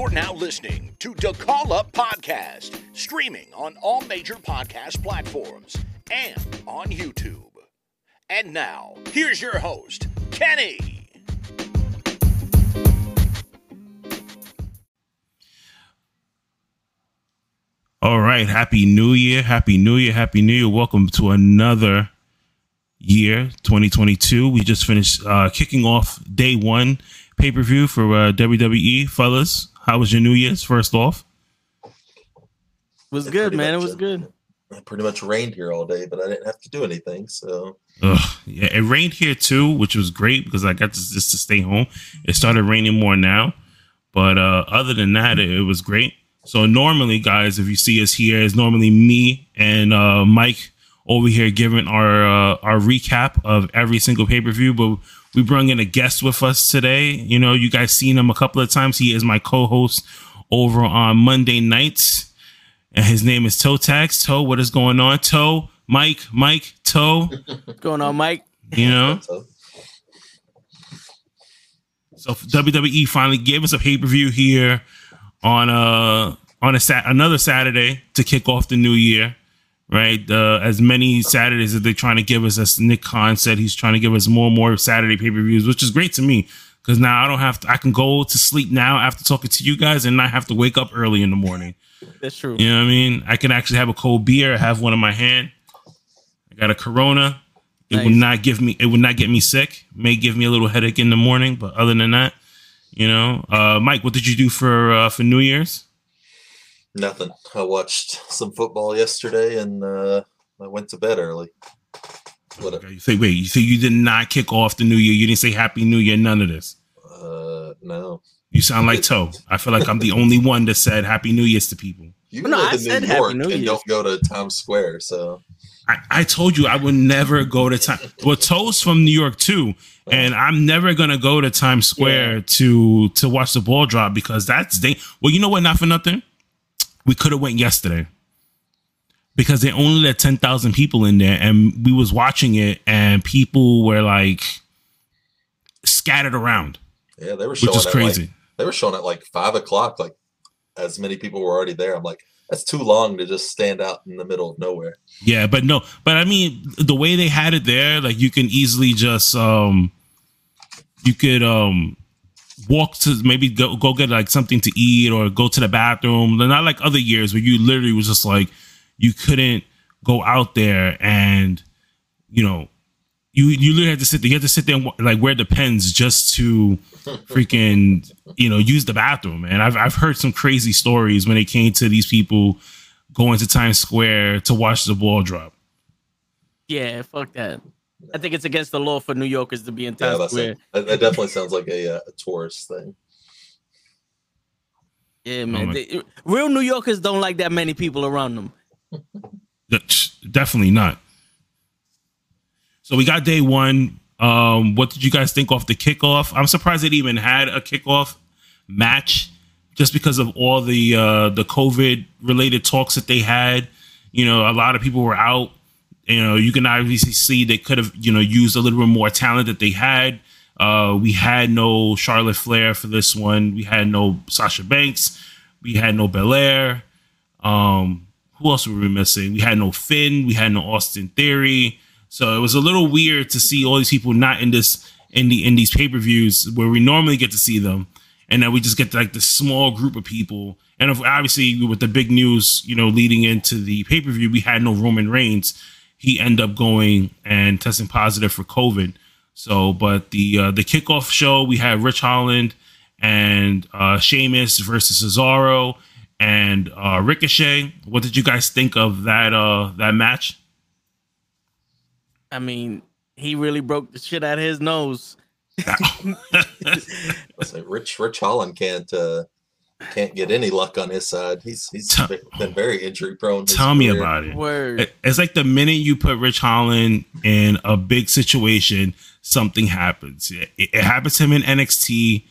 You're now listening to the Call Up Podcast, streaming on all major podcast platforms and on YouTube. And now, here's your host, Kenny. All right. Happy New Year. Happy New Year. Happy New Year. Welcome to another year, 2022. We just finished uh, kicking off day one pay per view for uh, WWE. Fellas, how was your New Year's, first off? It was it good, man. It was good. It pretty much rained here all day, but I didn't have to do anything. So, Ugh, yeah, it rained here too, which was great because I got to, just to stay home. It started raining more now, but uh, other than that, it, it was great. So normally, guys, if you see us here, it's normally me and uh, Mike over here giving our uh, our recap of every single pay per view. But we bring in a guest with us today. You know, you guys seen him a couple of times. He is my co-host over on Monday nights, and his name is Toe Tax. Toe, what is going on? Toe, Mike, Mike, Toe. What's going on, Mike? You know. So WWE finally gave us a pay per view here on uh on a sat another Saturday to kick off the new year, right? Uh, as many Saturdays that they're trying to give us, as Nick Khan said, he's trying to give us more and more Saturday pay per views, which is great to me because now I don't have to. I can go to sleep now after talking to you guys and not have to wake up early in the morning. That's true. You know what I mean? I can actually have a cold beer, have one in my hand. I got a Corona. It nice. would not give me. It would not get me sick. May give me a little headache in the morning, but other than that, you know, uh, Mike, what did you do for uh, for New Year's? Nothing. I watched some football yesterday, and uh, I went to bed early. What okay, you say? Wait, you say you did not kick off the New Year? You didn't say Happy New Year? None of this. Uh, no. You sound like Toe. I feel like I'm the only one that said Happy New Year's to people. You no, live I in New York New and don't go to Times Square, so. I, I told you I would never go to time. Well, Toe's from New York too, and I'm never gonna go to Times Square yeah. to to watch the ball drop because that's they. Well, you know what? Not for nothing. We could have went yesterday because they only let ten thousand people in there, and we was watching it, and people were like scattered around. Yeah, they were showing which is crazy. Like, they were showing at like five o'clock, like as many people were already there. I'm like, that's too long to just stand out in the middle of nowhere. Yeah, but no, but I mean the way they had it there, like you can easily just um you could um walk to maybe go go get like something to eat or go to the bathroom. They're not like other years where you literally was just like you couldn't go out there and you know you you literally had to sit there. You had to sit there and like wear the pens just to freaking you know use the bathroom. And I've I've heard some crazy stories when it came to these people going to Times Square to watch the ball drop. Yeah, fuck that. I think it's against the law for New Yorkers to be in Times yeah, Square. That, that definitely sounds like a, uh, a tourist thing. Yeah, man. Oh they, real New Yorkers don't like that many people around them. Definitely not. So we got day one. Um, what did you guys think off the kickoff? I'm surprised it even had a kickoff match, just because of all the uh, the COVID related talks that they had. You know, a lot of people were out. You know, you can obviously see they could have you know used a little bit more talent that they had. Uh, we had no Charlotte Flair for this one. We had no Sasha Banks. We had no Belair. Um, who else were we missing? We had no Finn. We had no Austin Theory. So it was a little weird to see all these people not in this in the in these pay per views where we normally get to see them, and then we just get like this small group of people. And obviously, with the big news, you know, leading into the pay per view, we had no Roman Reigns. He ended up going and testing positive for COVID. So, but the uh, the kickoff show, we had Ridge Holland and uh, Sheamus versus Cesaro and uh, Ricochet. What did you guys think of that uh, that match? I mean, he really broke the shit out of his nose. Listen, Ridge Ridge Holland can't uh, can't get any luck on his side. He's he's T- been very injury prone. Tell me about it. Word. It's like the minute you put Ridge Holland in a big situation, something happens. It, it happens to him in NXT.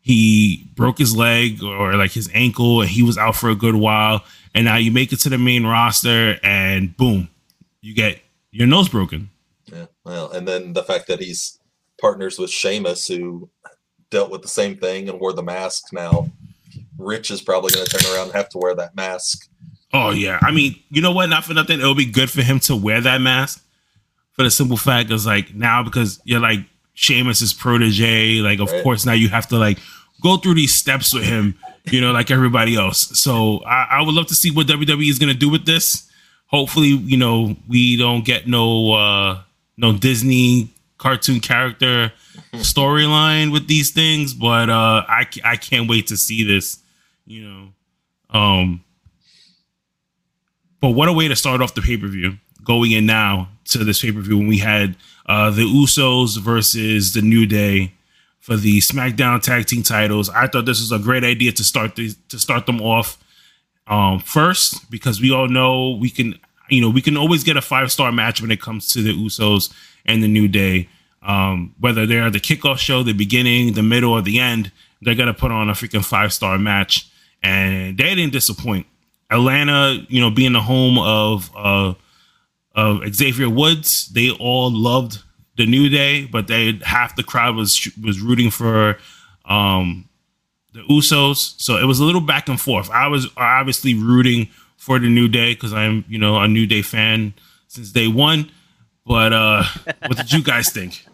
He broke his leg or like his ankle, and he was out for a good while. And now you make it to the main roster, and boom, you get your nose broken. Yeah, well, and then the fact that he's partners with Sheamus, who dealt with the same thing and wore the mask now Ridge is probably going to turn around and have to wear that mask. Oh yeah, I mean, you know what? Not for nothing, it'll be good for him to wear that mask. For the simple fact is like now because you're like Sheamus's protege, like of right. course now you have to like go through these steps with him, you know, like everybody else. So I, I would love to see what WWE is gonna do with this. Hopefully, you know, we don't get no uh no Disney cartoon character storyline with these things, but uh I I can't wait to see this, you know. Um but what a way to start off the pay-per-view going in now to this pay-per-view when we had uh the Usos versus the New Day for the SmackDown Tag Team titles. I thought this was a great idea to start the, to start them off um, first because we all know we can you know we can always get a five star match when it comes to the Usos and the New Day. Um, whether they're the kickoff show, the beginning, the middle, or the end, they're gonna put on a freaking five star match, and they didn't disappoint. Atlanta, you know, being the home of uh, of Xavier Woods, they all loved the New Day, but they half the crowd was was rooting for um, the Usos. So it was a little back and forth. I was obviously rooting for the New Day because I'm you know a New Day fan since day one. But uh, what did you guys think?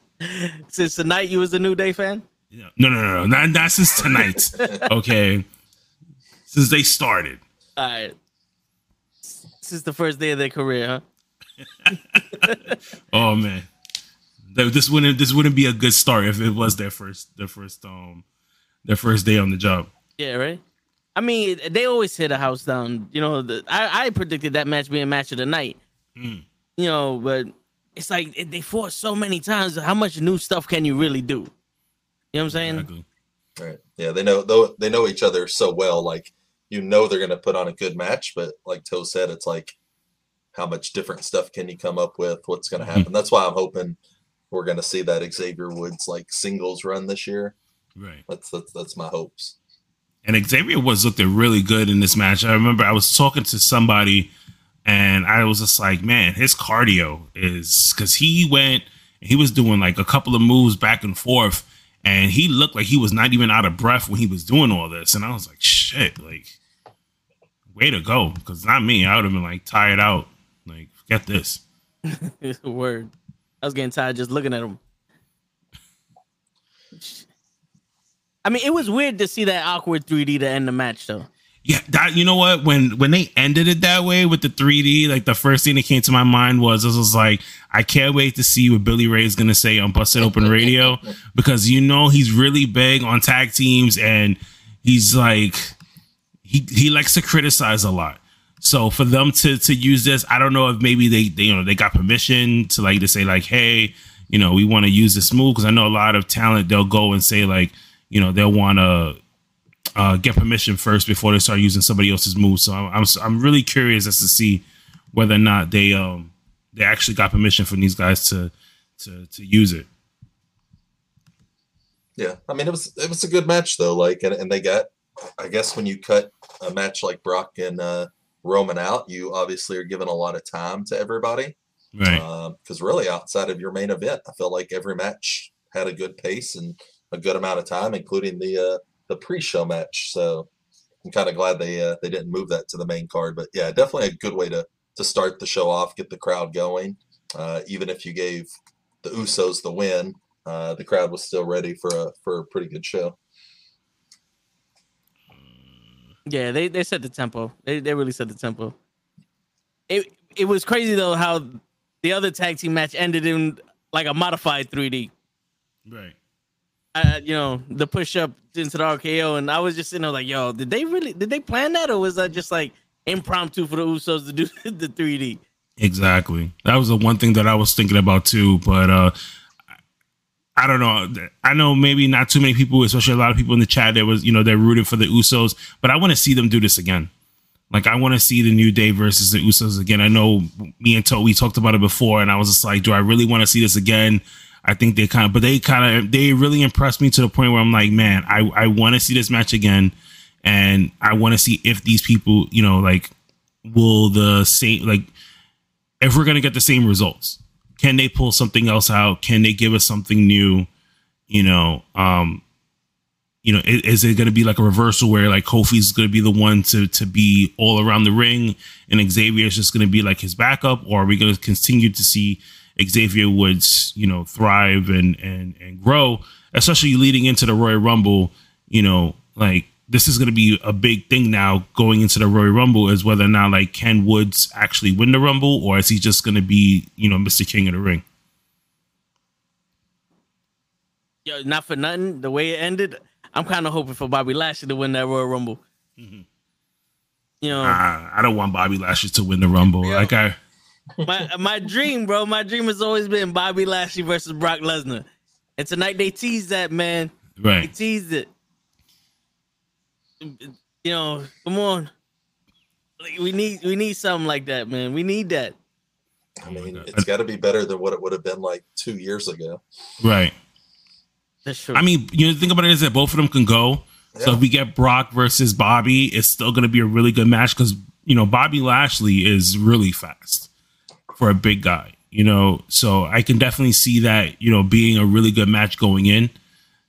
Since tonight, you was a New Day fan? No, no, no, no, not, not since tonight. okay, since they started. All right. Since the first day of their career, huh? oh man this wouldn't this wouldn't be a good start if it was their first their first um their first day on the job. Yeah, right. I mean, they always hit a house down. You know, the, I, I predicted that match being match of the night. Mm. You know, but it's like they fought so many times. How much new stuff can you really do? You know what I'm saying? Exactly. Right. Yeah, they know though they know each other so well. Like you know they're gonna put on a good match, but like Toe said, it's like how much different stuff can you come up with? What's gonna mm-hmm. happen? Mm-hmm. That's why I'm hoping we're going to see that Xavier Woods like singles run this year. Right. That's that's that's my hopes. And Xavier Woods looked really good in this match. I remember I was talking to somebody, and I was just like, man, his cardio is because he went, he was doing like a couple of moves back and forth, and he looked like he was not even out of breath when he was doing all this. And I was like, shit, like, way to go. Because not me, I would have been like tired out. Like, get this. Word. I was getting tired just looking at him. I mean, it was weird to see that awkward 3D to end the match, though. Yeah, that you know what? When when they ended it that way with the 3D, like the first thing that came to my mind was this was like, I can't wait to see what Bully Ray is gonna say on Busted Open Radio because you know he's really big on tag teams and he's like he he likes to criticize a lot. So for them to to use this, I don't know if maybe they, they you know they got permission to like to say like, hey, you know, we want to use this move because I know a lot of talent they'll go and say like, you know, they'll want to uh, get permission first before they start using somebody else's move. So I'm, I'm I'm really curious as to see whether or not they um they actually got permission from these guys to to to use it. Yeah, I mean it was it was a good match though. Like and, and they got I guess when you cut a match like Brock and uh, Roman out, you obviously are giving a lot of time to everybody. Right. Because uh, really, outside of your main event, I felt like every match had a good pace and a good amount of time, including the uh, the pre-show match. So I'm kind of glad they uh, they didn't move that to the main card. But yeah, definitely a good way to to start the show off, get the crowd going. Uh, even if you gave the Usos the win, uh, the crowd was still ready for a for a pretty good show. Yeah, they, they set the tempo. They they really set the tempo. It it was crazy though how the other tag team match ended in like a modified 3D. Right. Uh, you know, the push up into the RKO, and I was just sitting there like, yo, did they really did they plan that or was that just like impromptu for the Usos to do the 3D? Exactly. That was the one thing that I was thinking about too. But uh I don't know. I know maybe not too many people, especially a lot of people in the chat that was, you know, they're rooting for the Usos, but I want to see them do this again. Like I want to see the New Day versus the Usos again. I know me and Toe we talked about it before, and I was just like, do I really want to see this again? I think they kind of, but they kind of, they really impressed me to the point where I'm like, man, I I want to see this match again, and I want to see if these people, you know, like, will the same, like, if we're gonna get the same results can they pull something else out? Can they give us something new? You know, um, you know, is, is it going to be like a reversal where like Kofi's going to be the one to to be all around the ring, and Xavier is just going to be like his backup, or are we going to continue to see Xavier Woods, you know, thrive and and and grow, especially leading into the Royal Rumble, you know, like this is going to be a big thing now going into the Royal Rumble is whether or not like Ken Woods actually win the Rumble or is he just going to be, you know, Mr. King of the Ring? Yo, not for nothing. The way it ended, I'm kind of hoping for Bobby Lashley to win that Royal Rumble. Mm-hmm. You know, uh, I don't want Bobby Lashley to win the Rumble. Yo, like I, my my dream, bro, my dream has always been Bobby Lashley versus Brock Lesnar, and tonight they teased that man. Right, they teased it. You know, come on. Like, we need we need something like that, man. We need that. I mean, it's got to be better than what it would have been like two years ago. Right. That's true. I mean, you know, think about it is that both of them can go. Yeah. So if we get Brock versus Bobby, it's still going to be a really good match because you know Bobby Lashley is really fast for a big guy. You know, so I can definitely see that you know being a really good match going in.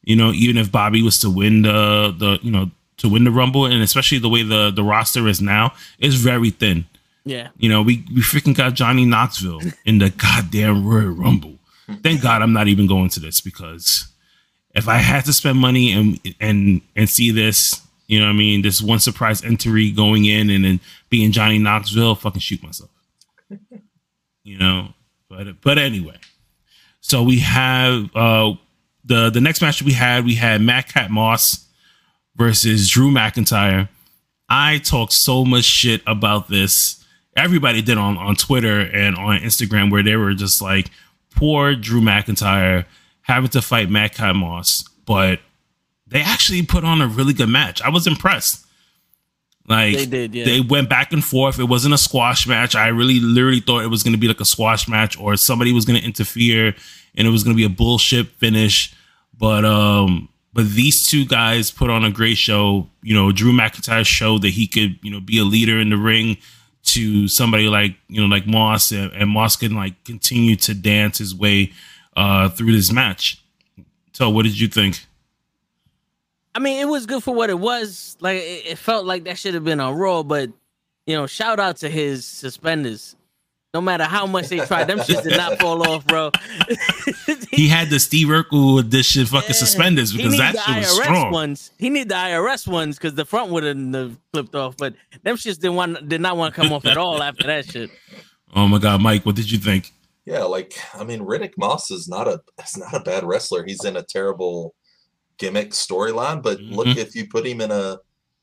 You know, even if Bobby was to win the the you know to win the Rumble, and especially the way the the roster is now, is very thin. Yeah, you know, we we freaking got Johnny Knoxville in the goddamn Royal Rumble. Thank God I'm not even going to this because if I had to spend money and and and see this, you know what I mean, this one surprise entry going in and then being Johnny Knoxville, fucking shoot myself. You know, but but anyway. So we have uh the the next match we had, we had Madcap Moss versus Drew McIntyre. I talked so much shit about this. Everybody did on on Twitter and on Instagram where they were just like, poor Drew McIntyre having to fight Madcap Moss, but they actually put on a really good match. I was impressed. Like they did, yeah. They went back and forth. It wasn't a squash match. I really literally thought it was going to be like a squash match or somebody was going to interfere and it was going to be a bullshit finish. But um but these two guys put on a great show. You know, Drew McIntyre showed that he could, you know, be a leader in the ring to somebody like, you know, like Moss and, and Moss can like continue to dance his way uh, through this match. So, what did you think? I mean, it was good for what it was. Like, it, it felt like that should have been on Raw, but you know, shout out to his suspenders. No matter how much they tried, them shit did not fall off, bro. he had the Steve Urkel edition fucking yeah. suspenders because that shit was strong. Ones. He need the IRS ones because the front would have flipped off, but them shits didn't want did not want to come off at all after that shit. Oh my god, Mike, what did you think? Yeah, like I mean, Riddick Moss is not a is not a bad wrestler. He's in a terrible gimmick storyline, but mm-hmm. look, if you put him in a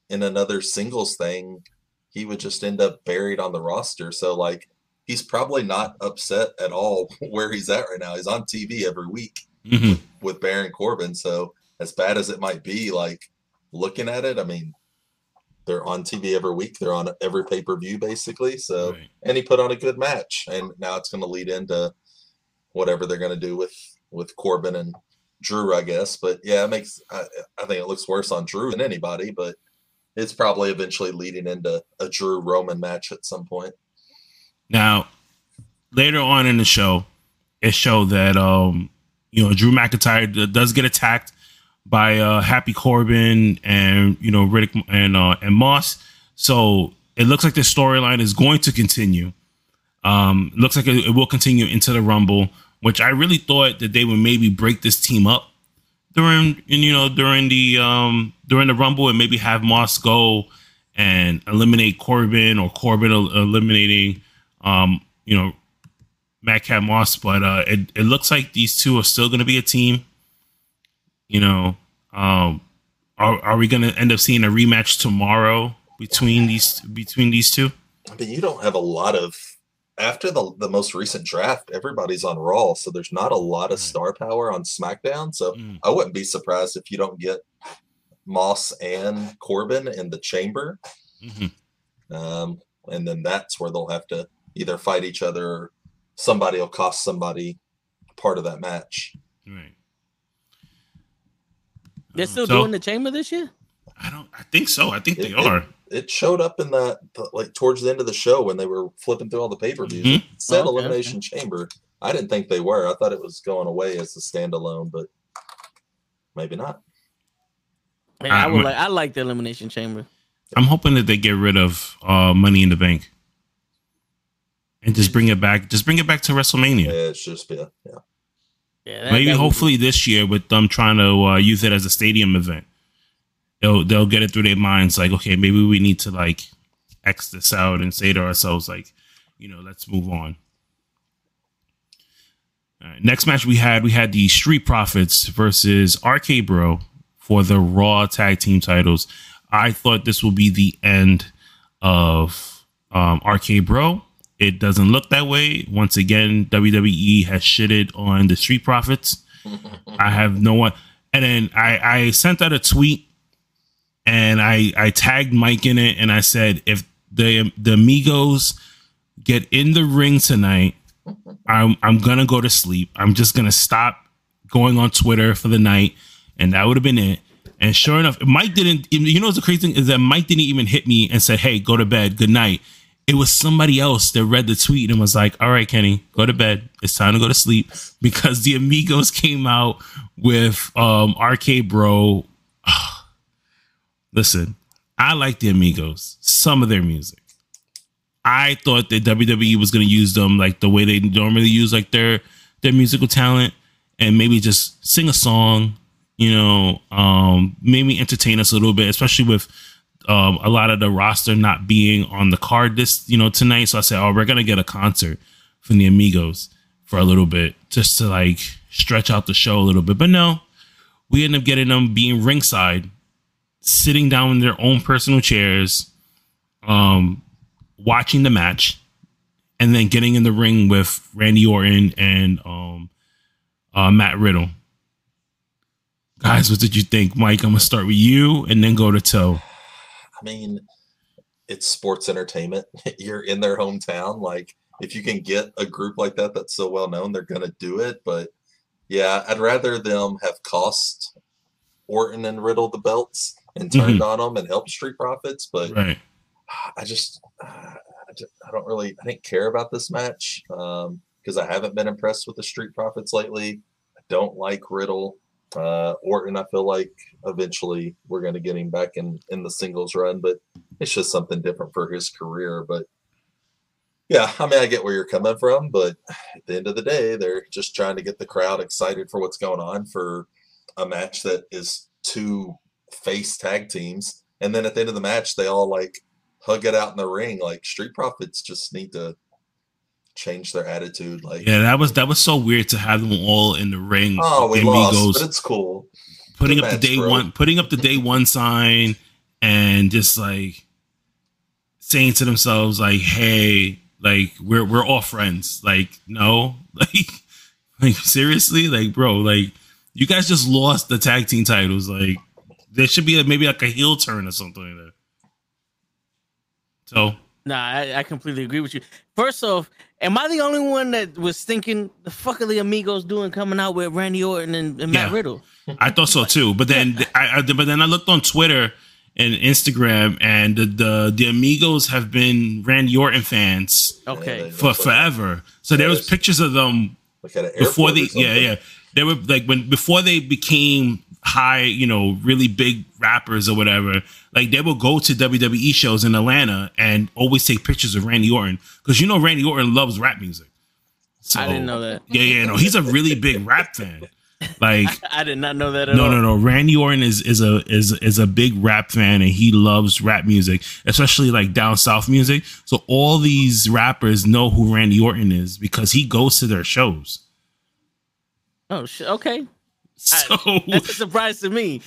in another singles thing, he would just end up buried on the roster. So like, he's probably not upset at all where he's at right now. He's on TV every week mm-hmm. with, Baron Corbin. So as bad as it might be, like looking at it, I mean, they're on TV every week. They're on every pay per view basically. So, right. and he put on a good match, and now it's going to lead into whatever they're going to do with with Corbin and Drew, I guess. But yeah, it makes I, I think it looks worse on Drew than anybody, but it's probably eventually leading into a Drew Roman match at some point. Now, later on in the show, it showed that um, you know Drew McIntyre does get attacked by uh, Happy Corbin and you know Riddick and uh, and Moss. So it looks like the storyline is going to continue. Um, looks like it, it, will continue into the Rumble, which I really thought that they would maybe break this team up during you know during the um, during the Rumble and maybe have Moss go and eliminate Corbin or Corbin eliminating um, you know Matt Madcap Moss. But uh, it, it looks like these two are still going to be a team you know, um, are are we going to end up seeing a rematch tomorrow between these between these two? I mean, you don't have a lot of after the the most recent draft. Everybody's on Raw, so there's not a lot of star power on SmackDown. So mm. I wouldn't be surprised if you don't get Moss and Corbin in the Chamber. Mm-hmm. Um, and then that's where they'll have to either fight each other or somebody will cost somebody part of that match. Right. They're still so, doing the chamber this year. I don't. I think so. I think it, they are. It, it, showed up in that like towards the end of the show when they were flipping through all the pay per views. Mm-hmm. Said okay, elimination okay. chamber. I didn't think they were. I thought it was going away as a standalone, but maybe not. Man, I, I- would like. I like the elimination chamber. I'm hoping that they get rid of uh, Money in the Bank and just bring it back. Just bring it back to WrestleMania. Yeah, it's just yeah, yeah. Yeah, that- Maybe that would be- hopefully this year with them trying to uh, use it as a stadium event, they'll they'll get it through their minds like, okay, maybe we need to like X this out and say to ourselves like, you know, let's move on. All right, next match we had we had the Street Profits versus RK Bro for the Raw Tag Team titles. I thought this will be the end of um, RK Bro. It doesn't look that way. Once again, WWE has shitted on the Street Profits. I have no one. And then I, I sent out a tweet and I, I tagged Mike in it and I said, if the the Migos get in the ring tonight, I'm I'm gonna go to sleep. I'm just gonna stop going on Twitter for the night, and that would have been it. And sure enough, Mike didn't. You know what's the crazy thing is that Mike didn't even hit me and said, "Hey, go to bed. Good night." It was somebody else that read the tweet and was like, "All right, Kenny, go to bed. It's time to go to sleep." Because the Migos came out with um, RK Bro. Listen, I like the Migos. Some of their music. I thought that WWE was going to use them like the way they normally use like their their musical talent, and maybe just sing a song, you know, um, maybe entertain us a little bit, especially with um, a lot of the roster not being on the card this you know tonight. So I said, oh, we're gonna get a concert from the Migos for a little bit, just to like stretch out the show a little bit. But no, we end up getting them being ringside, sitting down in their own personal chairs, um, watching the match, and then getting in the ring with Randy Orton and um, uh, Matt Riddle. Guys, what did you think, Mike? I'm gonna start with you and then go to Toe. I mean, it's sports entertainment. You're in their hometown. Like, if you can get a group like that that's so well known, they're gonna do it. But yeah, I'd rather them have cost Orton and Riddle the belts and turned on them and helped Street Profits. But Right. I just, I just, I don't really, I didn't care about this match because I haven't been impressed with the Street Profits lately. I don't like Riddle. Uh, Orton, I feel like eventually we're going to get him back in in the singles run, but it's just something different for his career. But yeah, I mean, I get where you're coming from, but at the end of the day, they're just trying to get the crowd excited for what's going on for a match that is two face tag teams, and then at the end of the match, they all like hug it out in the ring. Like Street Profits just need to change their attitude. Like, Yeah, that was that was so weird to have them all in the ring. oh, we lost, but it's cool. putting good up the day bro. one, putting up the day one sign, and just like saying to themselves, like, "Hey, like we're we're all friends." Like, no, like, like seriously, like, bro, like you guys just lost the tag team titles. Like, there should be a, maybe like a heel turn or something like that. So Nah, I, I completely agree with you. First off, am I the only one that was thinking the fuck are the Migos doing coming out with Randy Orton and, and Matt Riddle? I thought so too. But then I, I but then I looked on Twitter and Instagram, and the the, the Migos have been Randy Orton fans Okay. for forever. So there was pictures of them Like before airport they yeah yeah they were like when before they became high you know really big rappers or whatever like they will go to WWE shows in Atlanta and always take pictures of Randy Orton because you know Randy Orton loves rap music. So, I didn't know that. Yeah, yeah, no, he's a really big rap fan. Like I did not know that at no, all. no, no. Randy Orton is is a is is a big rap fan, and he loves rap music, especially like down south music. So all these rappers know who Randy Orton is because he goes to their shows. Oh. Okay. So That's a surprise to me.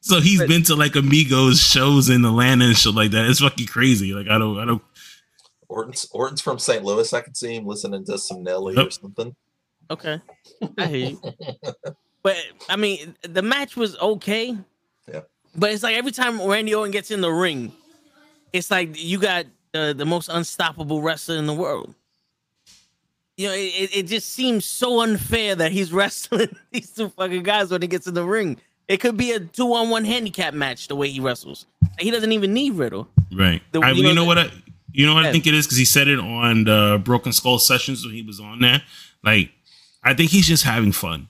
so he's been to like Migos shows in Atlanta and shit like that. It's fucking crazy. Like I don't I don't. Orton's, Orton's from St. Louis. I could see him listening to some Nelly or something. Okay. I hear you. But I mean, the match was okay. Yeah. But it's like every time Randy Orton gets in the ring, it's like you got the, the most unstoppable wrestler in the world. You know, it, it- it just seems so unfair that he's wrestling these two fucking guys when he gets in the ring. It could be a two on one handicap match the way he wrestles. He doesn't even need Riddle. Right. The- I, you you know know the- what I you know what I think it is because he said it on the Broken Skull sessions when he was on there. Like I think he's just having fun.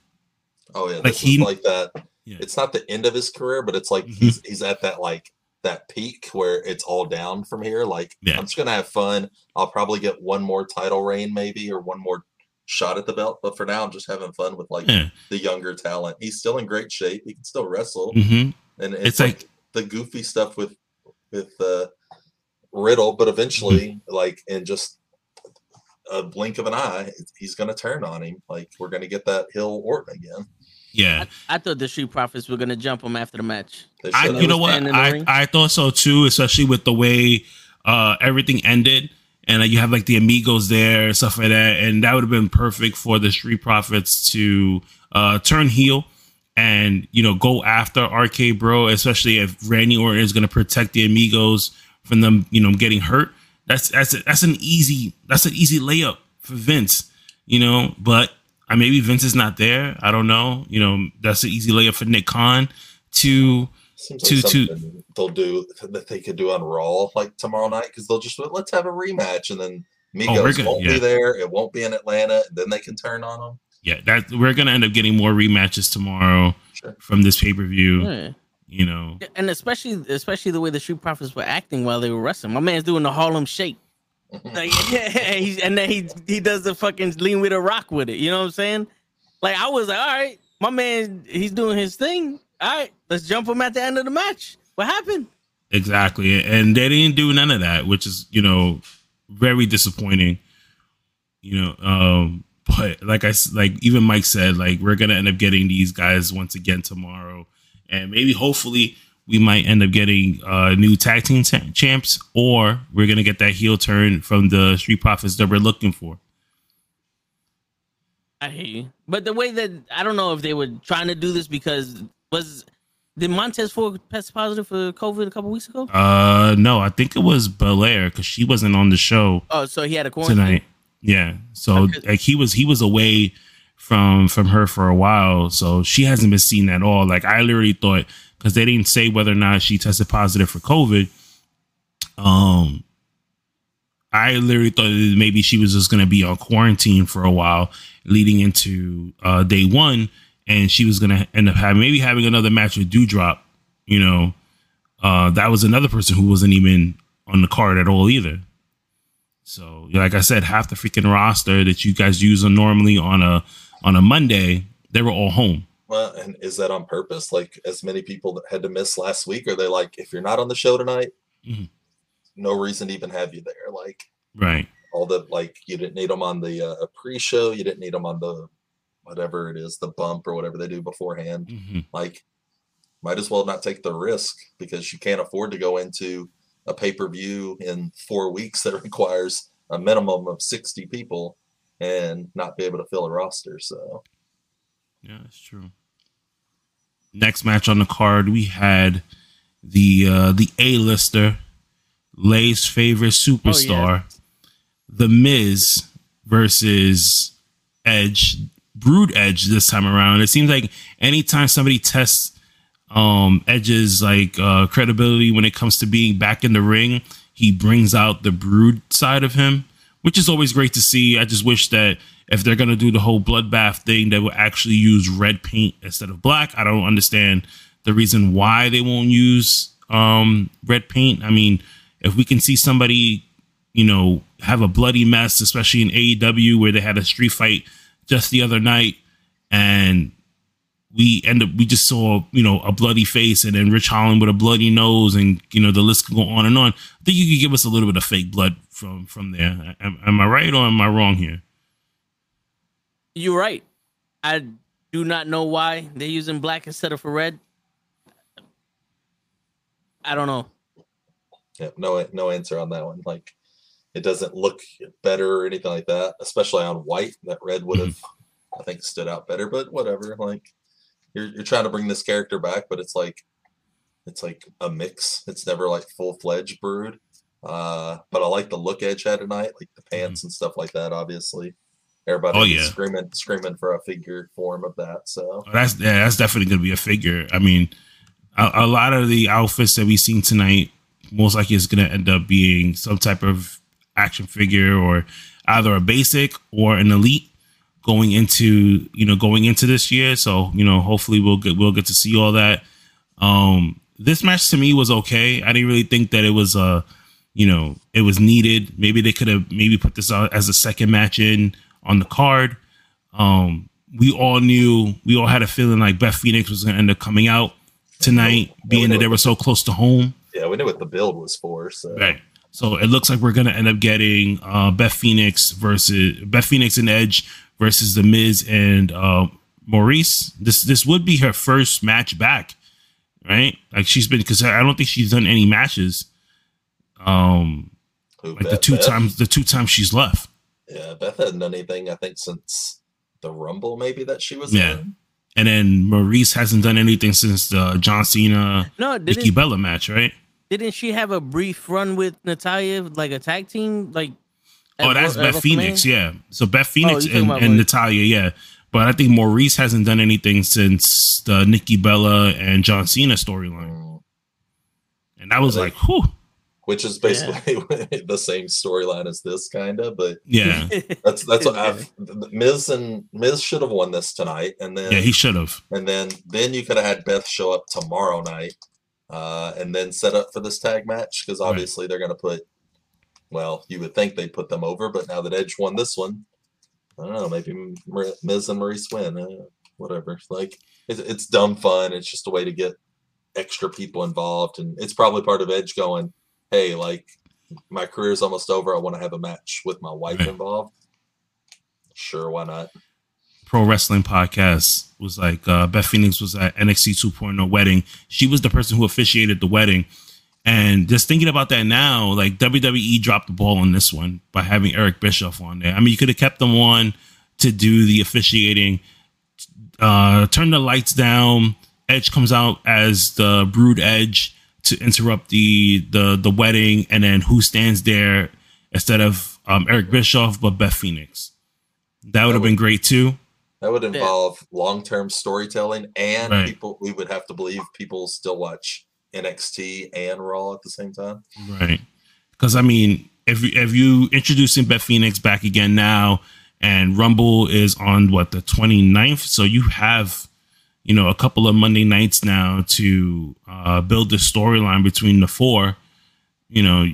Oh yeah, Like this he- was like that Yeah. it's not the end of his career, but it's like Mhm. he's he's at that like that peak where it's all down from here. Like Yeah. I'm just gonna have fun. I'll probably get one more title reign, maybe, or one more shot at the belt. But for now, I'm just having fun with like Yeah. the younger talent. He's still in great shape. He can still wrestle, hmm and it's, It's like, like- the goofy stuff with with uh, Riddle. But eventually, like in just a blink of an eye, he's gonna turn on him. Like we're gonna get that Hill Orton again. Yeah. I, I thought the Street Profits were gonna jump him after the match. I, you know what? standing in the I. I thought so too, especially with the way uh, everything ended. And uh, you have like the Migos there and stuff like that. And that would have been perfect for the Street Profits to uh, turn heel and, you know, go after RK Bro, especially if Randy Orton is going to protect the Migos from them, you know, getting hurt. That's that's that's an easy that's an easy layup for Vince, you know. But uh, maybe Vince is not there. I don't know. You know, that's an easy layup for Nick Khan to Seems to- like to- they'll do that they could do on Raw like tomorrow night because they'll just let's have a rematch and then Oh, we're Migos good, won't yeah. be there. It won't be in Atlanta. Then they can turn on them. yeah, that we're gonna end up getting more rematches tomorrow Sure. from this pay per view. Yeah. You know, And especially especially the way the Street Profits were acting while they were wrestling. My man's doing the Harlem Shake. Like, he's, and then he he does the fucking lean with a rock with it. You know what I'm saying? Like I was like, all right, my man, he's doing his thing. All right, let's jump him at the end of the match. What happened? exactly, and they didn't do none of that, which is you know very disappointing. You know, um, but like I like even Mike said, like we're gonna end up getting these guys once again tomorrow, and maybe hopefully we might end up getting uh, new tag team cha- champs, or we're gonna get that heel turn from the Street Profits that we're looking for. I hear you, but the way that I don't know if they were trying to do this because was did Montez Ford test positive for COVID a couple weeks ago? Uh, no, I think it was Belair because she wasn't on the show Oh, so he had a quarantine. tonight. Yeah, so like he was he was away from from her for a while, so she hasn't been seen at all. Like I literally thought because they didn't say whether or not she tested positive for COVID. Um, I literally thought maybe she was just gonna be on quarantine for a while, leading into uh, day one, and she was gonna end up having maybe having another match with Doudrop. You know, uh, that was another person who wasn't even on the card at all either. So, like I said, half the freaking roster that you guys use normally on a on a Monday, they were all home. Well, and is that on purpose? Like as many people that had to miss last week, are they like, if you're not on the show tonight, Mhm. no reason to even have you there? Like Right. all the like, you didn't need them on the uh, pre-show, you didn't need them on the whatever it is, the bump or whatever they do beforehand. hmm Like, might as well not take the risk because you can't afford to go into a pay-per-view in four weeks that requires a minimum of 60 people and not be able to fill a roster. So Yeah, that's true. Next match on the card, we had the uh the A-lister, Lay's favorite superstar, The Miz versus Edge, Brood Edge this time around. It seems like anytime somebody tests um Edge's like uh credibility when it comes to being back in the ring, he brings out the brood side of him, which is always great to see. I just wish that if they're gonna do the whole bloodbath thing, they will actually use red paint instead of black. I don't understand the reason why they won't use um red paint. I mean, if we can see somebody, you know, have a bloody mess, especially in AEW where they had a street fight just the other night and we end up we just saw you know a bloody face and then Ridge Holland with a bloody nose and you know the list can go on and on. I think you could give us a little bit of fake blood from from there. Am, am I right or am I wrong here? You're right. I do not know why they're using black instead of for red. I don't know. Yeah, no, no answer on that one. Like, it doesn't look better or anything like that. Especially on white, that red would have, I think, stood out better. But whatever. Like, you're you're trying to bring this character back, but it's like, it's like a mix. It's never like full fledged brood. Uh, but I like the look Edge had tonight, like the pants and stuff like that. Obviously, everybody Oh, yeah. screaming screaming for a figure form of that. So That's yeah, that's definitely gonna be a figure. I mean, a, a lot of the outfits that we've seen tonight most likely is gonna end up being some type of action figure or either a basic or an elite. going into you know going into this year. So you know, hopefully we'll get we'll get to see all that. Um, this match to me was okay. I didn't really think that it was uh you know it was needed. Maybe they could have maybe put this out as a second match in on the card. Um, we all knew we all had a feeling like Beth Phoenix was going to end up coming out tonight, being that they were so close to home. Yeah, we knew what the build was for. So. Right. So it looks like we're gonna end up getting uh, Beth Phoenix versus Beth Phoenix and Edge versus the Miz and uh, Maryse. This this would be her first match back, right? Like she's been because I don't think she's done any matches. Um, Who, like the two Beth? times the two times she's left. Yeah, Beth hadn't done anything. I think since the Rumble, maybe that she was Yeah. in. And then Maryse hasn't done anything since the John Cena No, Nikki Bella match, right? didn't she have a brief run with Natalya, like a tag team? Like, Oh, at that's at Beth Phoenix, WrestleMania? yeah. So Beth Phoenix Oh, and, about and Natalya, yeah. But I think Maryse hasn't done anything since the Nikki Bella and John Cena storyline. Mm. And that was Yeah. like, whew, Which is basically the same storyline as this, kind of. But yeah. that's that's what I've. Miz and Miz should have won this tonight, and then Yeah, he should have. and then then you could have had Beth show up tomorrow night, uh, and then set up for this tag match because Right. obviously they're going to put. Well, you would think they'd put them over, but now that Edge won this one, I don't know. Maybe Mar- Miz and Maryse win. Uh, whatever. Like it's, it's dumb fun. It's just a way to get extra people involved, and it's probably part of Edge going, "Hey, like my career's almost over. I want to have a match with my wife Right. involved." Sure, why not? Pro Wrestling Podcast was like uh, Beth Phoenix was at NXT 2.0 wedding. She was the person who officiated the wedding. And just thinking about that now, like WWE dropped the ball on this one by having Eric Bischoff on there. I mean, you could have kept them on to do the officiating, uh, turn the lights down. Edge comes out as the Brood Edge to interrupt the the the wedding, and then who stands there instead of um, Eric Bischoff, but Beth Phoenix. That would have been great too. That would involve long-term storytelling, and Right. people. We would have to believe people still watch NXT and Raw at the same time. Right. Because I mean, if you- if you introducing Beth Phoenix back again now, and Rumble is on what the 29th, so you have you know a couple of Monday nights now to uh, build the storyline between the four. You know,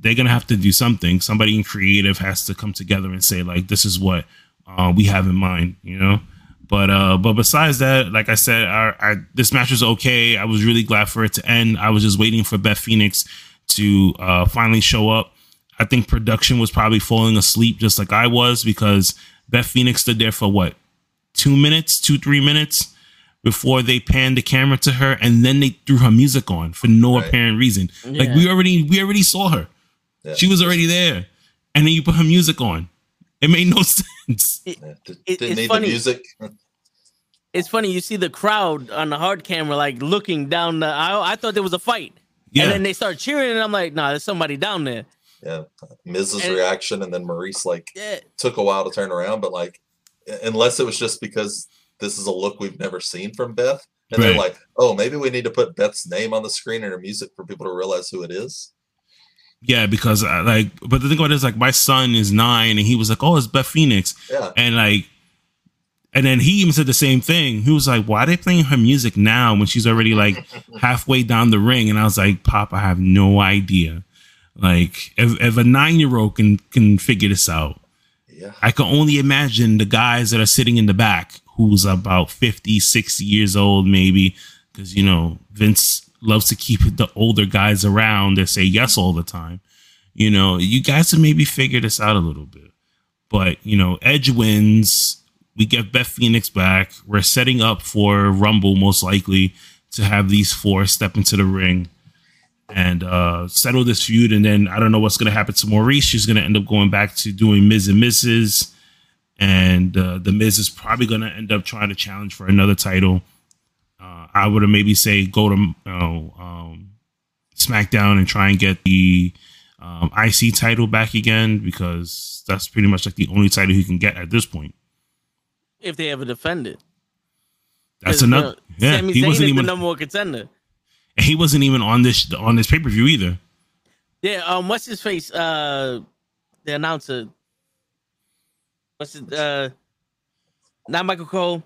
they're gonna have to do something. Somebody in creative has to come together and say like, this is what uh, we have in mind. You know. But uh, but besides that, like I said, our, our, this match was okay. I was really glad for it to end. I was just waiting for Beth Phoenix to uh, finally show up. I think production was probably falling asleep just like I was because Beth Phoenix stood there for what two minutes, two three minutes before they panned the camera to her, and then they threw her music on for no Right. apparent reason. Like we already we already saw her. Yeah. She was already there, and then you put her music on. It made no sense. Yeah, d- It- didn't it's need funny. the music. It's funny you see the crowd on the hard camera like looking down the aisle. I thought there was a fight, Yeah, and then they start cheering, and I'm like, nah, there's somebody down there. Yeah, Miz's And- reaction, and then Maryse like Yeah, took a while to turn around, but like, unless it was just because this is a look we've never seen from Beth, and they're like, oh, maybe we need to put Beth's name on the screen and her music for people to realize who it is. yeah, because I, like, but the thing about it is like my son is nine, and he was like, "Oh, it's Beth Phoenix," Yeah, and like, and then he even said the same thing. He was like, "Why are they playing her music now when she's already like halfway down the ring?" And I was like, "Pop, I have no idea." Like, if, if a nine year old can can figure this out, yeah, I can only imagine the guys that are sitting in the back who's about 50, 60 years old, maybe, because, you know, Vince loves to keep the older guys around that say yes all the time. You know, you guys have maybe figure this out a little bit. But, you know, Edge wins. We get Beth Phoenix back. We're setting up for Rumble, most likely, to have these four step into the ring and uh, settle this feud. And then I don't know what's going to happen to Maryse. She's going to end up going back to doing Miz and Mrs. And uh, the Miz is probably going to end up trying to challenge for another title. Uh, I would have maybe say go to you know, um, SmackDown and try and get the um, IC title back again because that's pretty much like the only title he can get at this point. if they ever defend it. that's another. you know, Yeah, Sami he Zayn wasn't even. the number one contender. he wasn't even on this on this pay per view either. Yeah, um, what's his face? Uh, the announcer. What's it? Uh, not Michael Cole,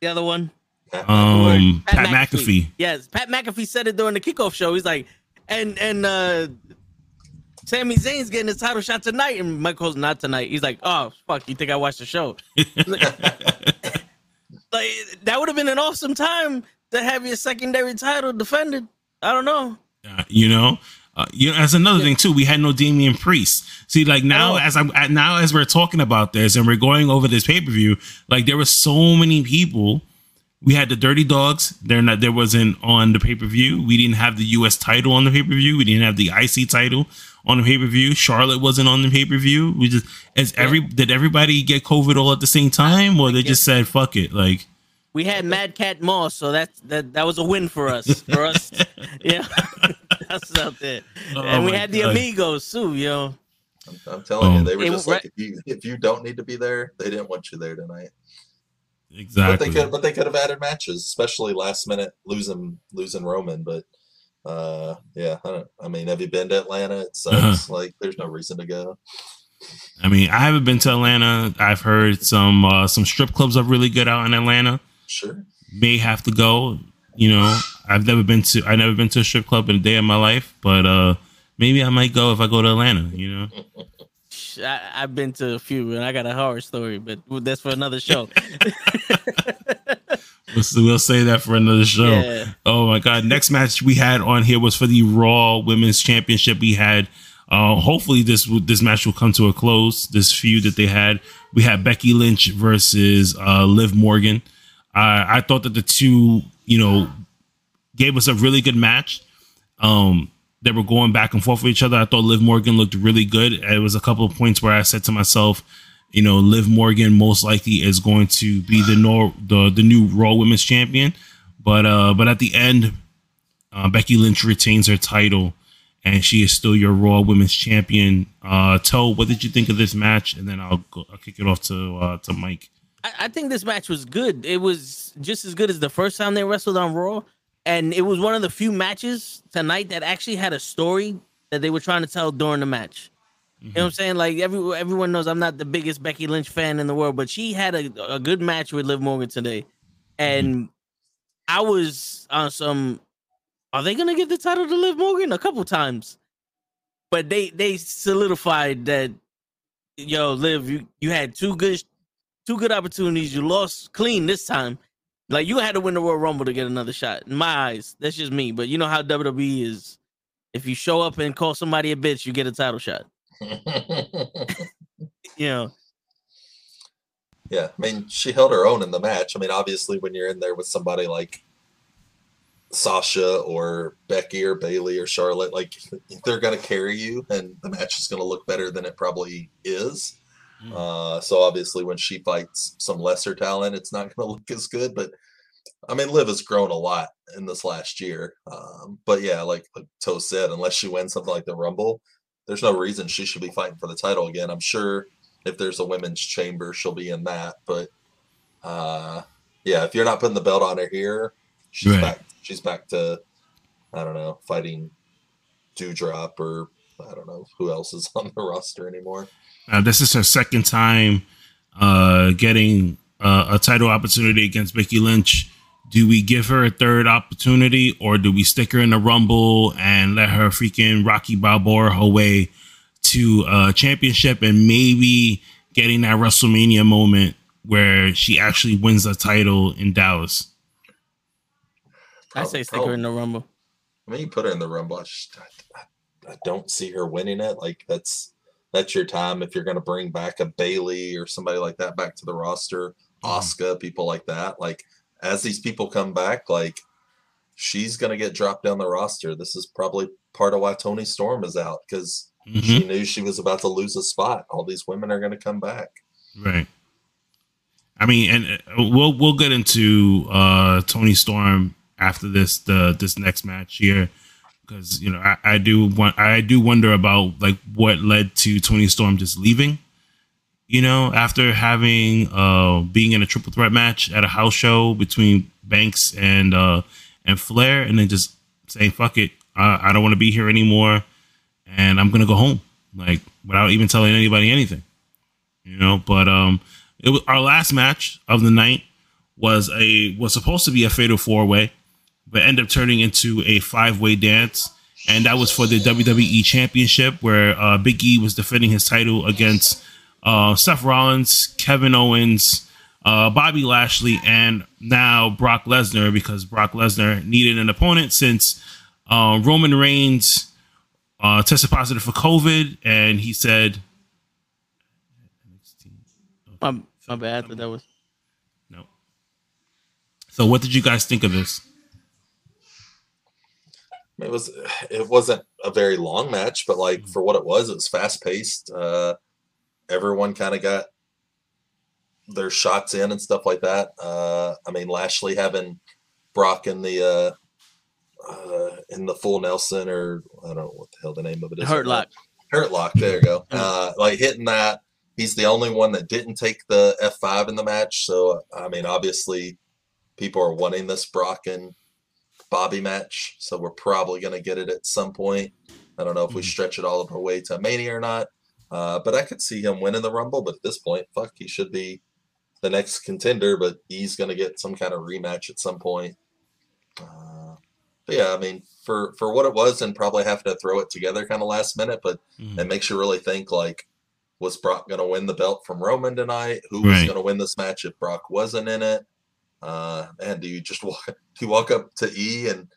the other one. Um, Pat, Pat McAfee. McAfee. Yes, Pat McAfee said it during the kickoff show. He's like, and and uh Sami Zayn's getting his title shot tonight, and Michael's not tonight. He's like, oh fuck, you think I watched the show? like that would have been an awesome time to have your secondary title defended. I don't know. Uh, you know, uh, you know, that's another yeah. thing too. We had no Damian Priest. See, like now, oh. as I'm now as we're talking about this and we're going over this pay per view, like there were so many people. We had the Dirty Dawgs. They're not. There wasn't on the pay per view. We didn't have the U.S. title on the pay per view. We didn't have the IC title on the pay per view. Charlotte wasn't on the pay per view. We just as every did everybody get COVID all at the same time, or they just said fuck it, like we had Madcap Moss, so that's that that was a win for us. For us, yeah, that's out there. Oh and we had God. the Amigos too, yo. I'm, I'm telling you, oh. they were just like, if you if you don't need to be there, they didn't want you there tonight. Exactly. But they could, but they could have added matches, especially last minute losing losing Roman. But uh, yeah, I, I mean, have you been to Atlanta? It sucks. Uh-huh. Like, there's no reason to go. I mean, I haven't been to Atlanta. I've heard some uh, some strip clubs are really good out in Atlanta. Sure. May have to go. You know, I've never been to I've never been to a strip club in a day of my life, but uh maybe I might go if I go to Atlanta, you know. I, have been to a few and I got a horror story, but that's for another show. we'll, we'll say that for another show. Yeah. Oh my god. Next match we had on here was for the Raw Women's Championship. We had uh, hopefully this this match will come to a close. This feud that they had, we had Becky Lynch versus uh, Liv Morgan. I, I thought that the two, you know, gave us a really good match. Um, they were going back and forth with each other. I thought Liv Morgan looked really good. It was a couple of points where I said to myself, you know, Liv Morgan most likely is going to be the nor- the the new Raw Women's Champion. But uh, but at the end, uh, Becky Lynch retains her title, and she is still your Raw Women's Champion. Uh, Toe, what did you think of this match? And then I'll go, I'll kick it off to uh, to Mike. I, I think this match was good. It was just as good as the first time they wrestled on Raw, and it was one of the few matches tonight that actually had a story that they were trying to tell during the match. You know what I'm saying? Like every everyone knows I'm not the biggest Becky Lynch fan in the world, but she had a, a good match with Liv Morgan today. And mm-hmm. I was on some are they gonna give the title to Liv Morgan? A couple times. But they they solidified that yo, Liv, you, you had two good two good opportunities. You lost clean this time. Like you had to win the Royal Rumble to get another shot. In my eyes, that's just me. But you know how WWE is. If you show up and call somebody a bitch, you get a title shot. you know. Yeah, I mean, she held her own in the match. I mean, obviously, when you're in there with somebody like Sasha or Becky or Bayley or Charlotte, like they're going to carry you, and the match is going to look better than it probably is. Mm. Uh, so obviously, when she fights some lesser talent, it's not going to look as good. But I mean, Liv has grown a lot in this last year. Um, but yeah, like, like Toe said, unless she wins something like the Rumble, there's no reason she should be fighting for the title again. I'm sure if there's a women's chamber, she'll be in that. But uh, yeah, if you're not putting the belt on her here, she's right. back. She's back to I don't know fighting Doudrop or I don't know who else is on the roster anymore. Uh, this is her second time uh, getting uh, a title opportunity against Becky Lynch. Do we give her a third opportunity, or do we stick her in the Rumble and let her freaking Rocky Balboa her way to a championship and maybe getting that WrestleMania moment where she actually wins the title in Dallas? I say stick her in the Rumble. I mean, you put her in the Rumble. I, just, I, I don't see her winning it. Like that's that's your time if you're going to bring back a Bayley or somebody like that back to the roster, Asuka, mm-hmm. people like that. Like as these people come back, like she's going to get dropped down the roster. This is probably part of why Toni Storm is out because mm-hmm. she knew she was about to lose a spot. All these women are going to come back. Right. I mean, and uh, we'll we'll get into uh Toni Storm after this the this next match here because you know I, I do want I do wonder about like what led to Toni Storm just leaving. You know, after having uh being in a triple threat match at a house show between Banks and uh and Flair, and then just saying fuck it, I, I don't want to be here anymore, and I'm gonna go home, like without even telling anybody anything. You know, but um, it was our last match of the night was a was supposed to be a fatal four way, but end up turning into a five way dance, and that was for the WWE Championship where uh, Big E was defending his title against uh, Seth Rollins, Kevin Owens, uh, Bobby Lashley, and now Brock Lesnar because Brock Lesnar needed an opponent since uh, Roman Reigns uh, tested positive for COVID, and he said, My, my bad. That was "No." So, what did you guys think of this? It was it wasn't a very long match, but like for what it was, it was fast paced. Uh, everyone kind of got their shots in and stuff like that. Uh, I mean, Lashley having Brock in the uh, uh, in the full Nelson or I don't know what the hell the name of it is. hurt lock. Hurt lock. There you go. Uh, like hitting that. He's the only one that didn't take the F5 in the match. So, I mean, obviously, people are wanting this Brock and Bobby match. So, we're probably going to get it at some point. I don't know if we Mhm. stretch it all the way to Mania or not. Uh, but I could see him winning the Rumble. But at this point, fuck, he should be the next contender. But he's going to get some kind of rematch at some point. Uh, but yeah, I mean, for for what it was, and probably having to throw it together kind of last minute, but Mhm. it makes you really think like, was Brock going to win the belt from Roman tonight? Who was Right. going to win this match if Brock wasn't in it? Uh, and do you just walk, do you walk up to E and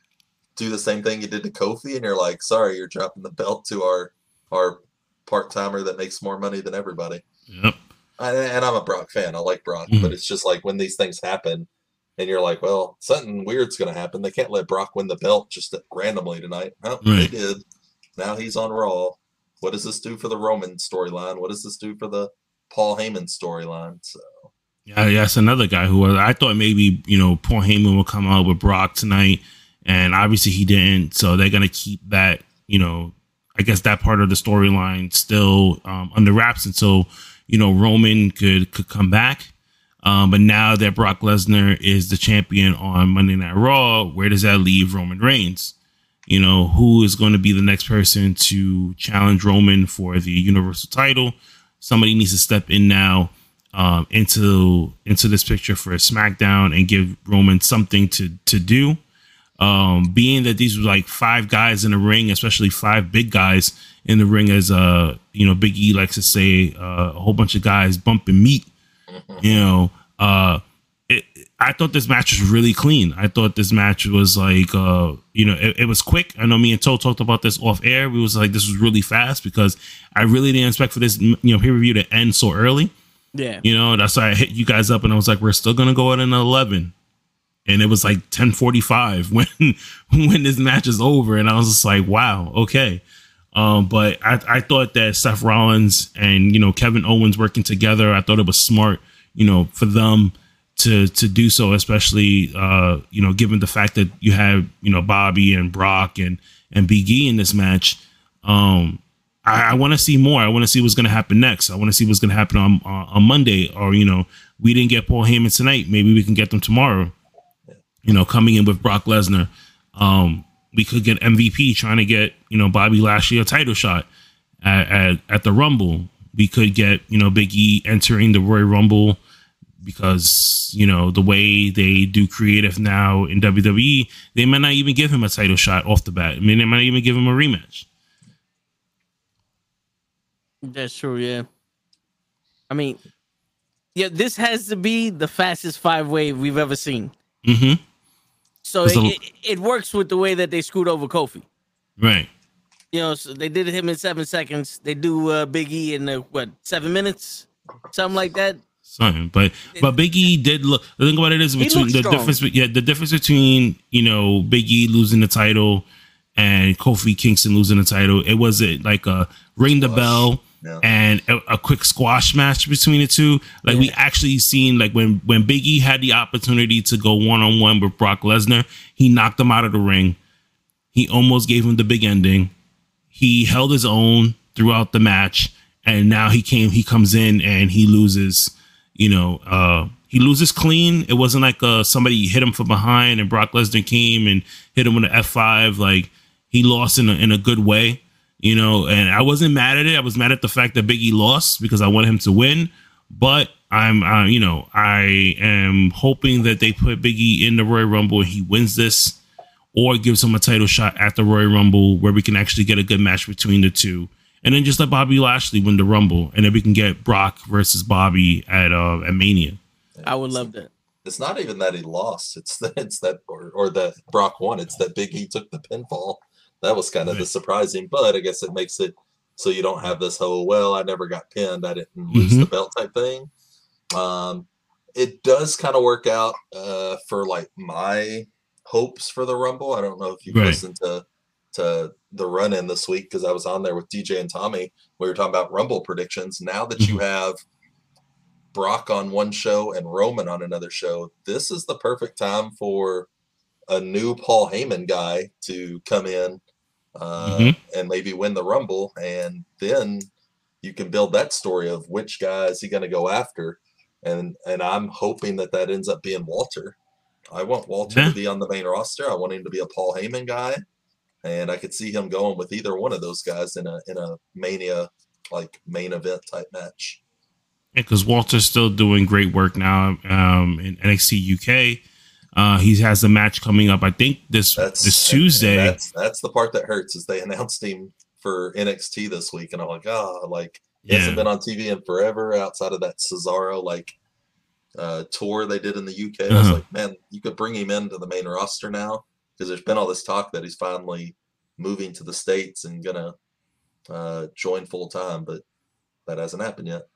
do the same thing you did to Kofi, and you're like, sorry, you're dropping the belt to our our part timer that makes more money than everybody. Yep. I, and I'm a Brock fan. I like Brock, Mhm. but it's just like when these things happen, and you're like, well, something weird's going to happen. They can't let Brock win the belt just randomly tonight. Oh, they did. Now he's on Raw. What does this do for the Roman storyline? What does this do for the Paul Heyman storyline? So Yeah, that's another guy who was, I thought maybe you know Paul Heyman would come out with Brock tonight, and obviously he didn't. So they're gonna keep that, you know, I guess that part of the storyline still um, under wraps until you know Roman could could come back. Um, but now that Brock Lesnar is the champion on Monday Night Raw, where does that leave Roman Reigns? You know, who is going to be the next person to challenge Roman for the Universal title? Somebody needs to step in now um, into into this picture for SmackDown and give Roman something to to do. Um, being that these were like five guys in the ring, especially five big guys in the ring, as uh you know Big E likes to say, uh, a whole bunch of guys bumping meat. You know, uh, it, I thought this match was really clean. I thought this match was like, uh, you know, it, it was quick. I know me and Toe talked about this off air. We was like, this was really fast because I really didn't expect for this, you know, pay per view to end so early. Yeah. You know, that's why I hit you guys up and I was like, we're still gonna go at an eleven. And it was like ten forty five when when this match is over. And I was just like, wow, okay. Um, but I, I thought that Seth Rollins and you know Kevin Owens working together, I thought it was smart, you know, for them to to do so, especially uh, you know, given the fact that you have, you know, Bobby and Brock and and Big E in this match. Um, I, I want to see more. I want to see what's going to happen next. I want to see what's going to happen on uh, on Monday. Or you know, we didn't get Paul Heyman tonight. Maybe we can get them tomorrow. You know, coming in with Brock Lesnar, um, we could get MVP trying to get you know Bobby Lashley a title shot at, at at the Rumble. We could get you know Big E entering the Royal Rumble because you know the way they do creative now in WWE, they might not even give him a title shot off the bat. I mean, they might even give him a rematch. That's true. Yeah. I mean, yeah, this has to be the fastest five way we've ever seen. hmm So it, a- it, it works with the way that they screwed over Kofi. Right. You know, so they did him in seven seconds. They do uh, Big E in uh, what seven minutes, something like that. Something, but but Big E did look. The thing about it is between the strong. difference. Yeah, the difference between you know Big E losing the title and Kofi Kingston losing the title. It wasn't like a ring the bell Yeah. and a, a quick squash match between the two. Like we actually seen like when when Big E had the opportunity to go one on one with Brock Lesnar, he knocked him out of the ring. He almost gave him the big ending. He held his own throughout the match, and now he came. He comes in and he loses. You know, uh, he loses clean. It wasn't like uh, somebody hit him from behind and Brock Lesnar came and hit him with an F five. Like he lost in a, in a good way. You know, and I wasn't mad at it. I was mad at the fact that Biggie lost because I wanted him to win. But I'm, uh, you know, I am hoping that they put Biggie in the Royal Rumble and he wins this, or gives him a title shot at the Royal Rumble where we can actually get a good match between the two, and then just let Bobby Lashley win the Rumble, and then we can get Brock versus Bobby at uh, at Mania. I would love that. It's not even that he lost. It's that it's that or, or that Brock won. It's that Big E took the pinfall. That was kind of the surprising, but I guess it makes it so you don't have this whole well, I never got pinned, I didn't lose the belt type thing. Um, it does kind of work out uh, for like my hopes for the Rumble. I don't know if you've Right. listened to to the run in this week because I was on there with DJ and Tommy. We were talking about Rumble predictions. Now that you have Brock on one show and Roman on another show, this is the perfect time for a new Paul Heyman guy to come in uh, Mhm. and maybe win the Rumble, and then you can build that story of which guy is he going to go after, and and I'm hoping that that ends up being Walter. I want Walter Yeah. to be on the main roster. I want him to be a Paul Heyman guy, and I could see him going with either one of those guys in a in a Mania like main event type match. because Walter's still doing great work now um, in NXT UK. Uh, he has a match coming up, I think this That's this Tuesday. That's that's the part that hurts is they announced him for NXT this week, and I'm like, oh, like he Yeah. hasn't been on TV in forever outside of that Cesaro like uh, tour they did in the UK. I was Uh-huh. like, man, you could bring him into the main roster now because there's been all this talk that he's finally moving to the states and gonna uh, join full time, but that hasn't happened yet.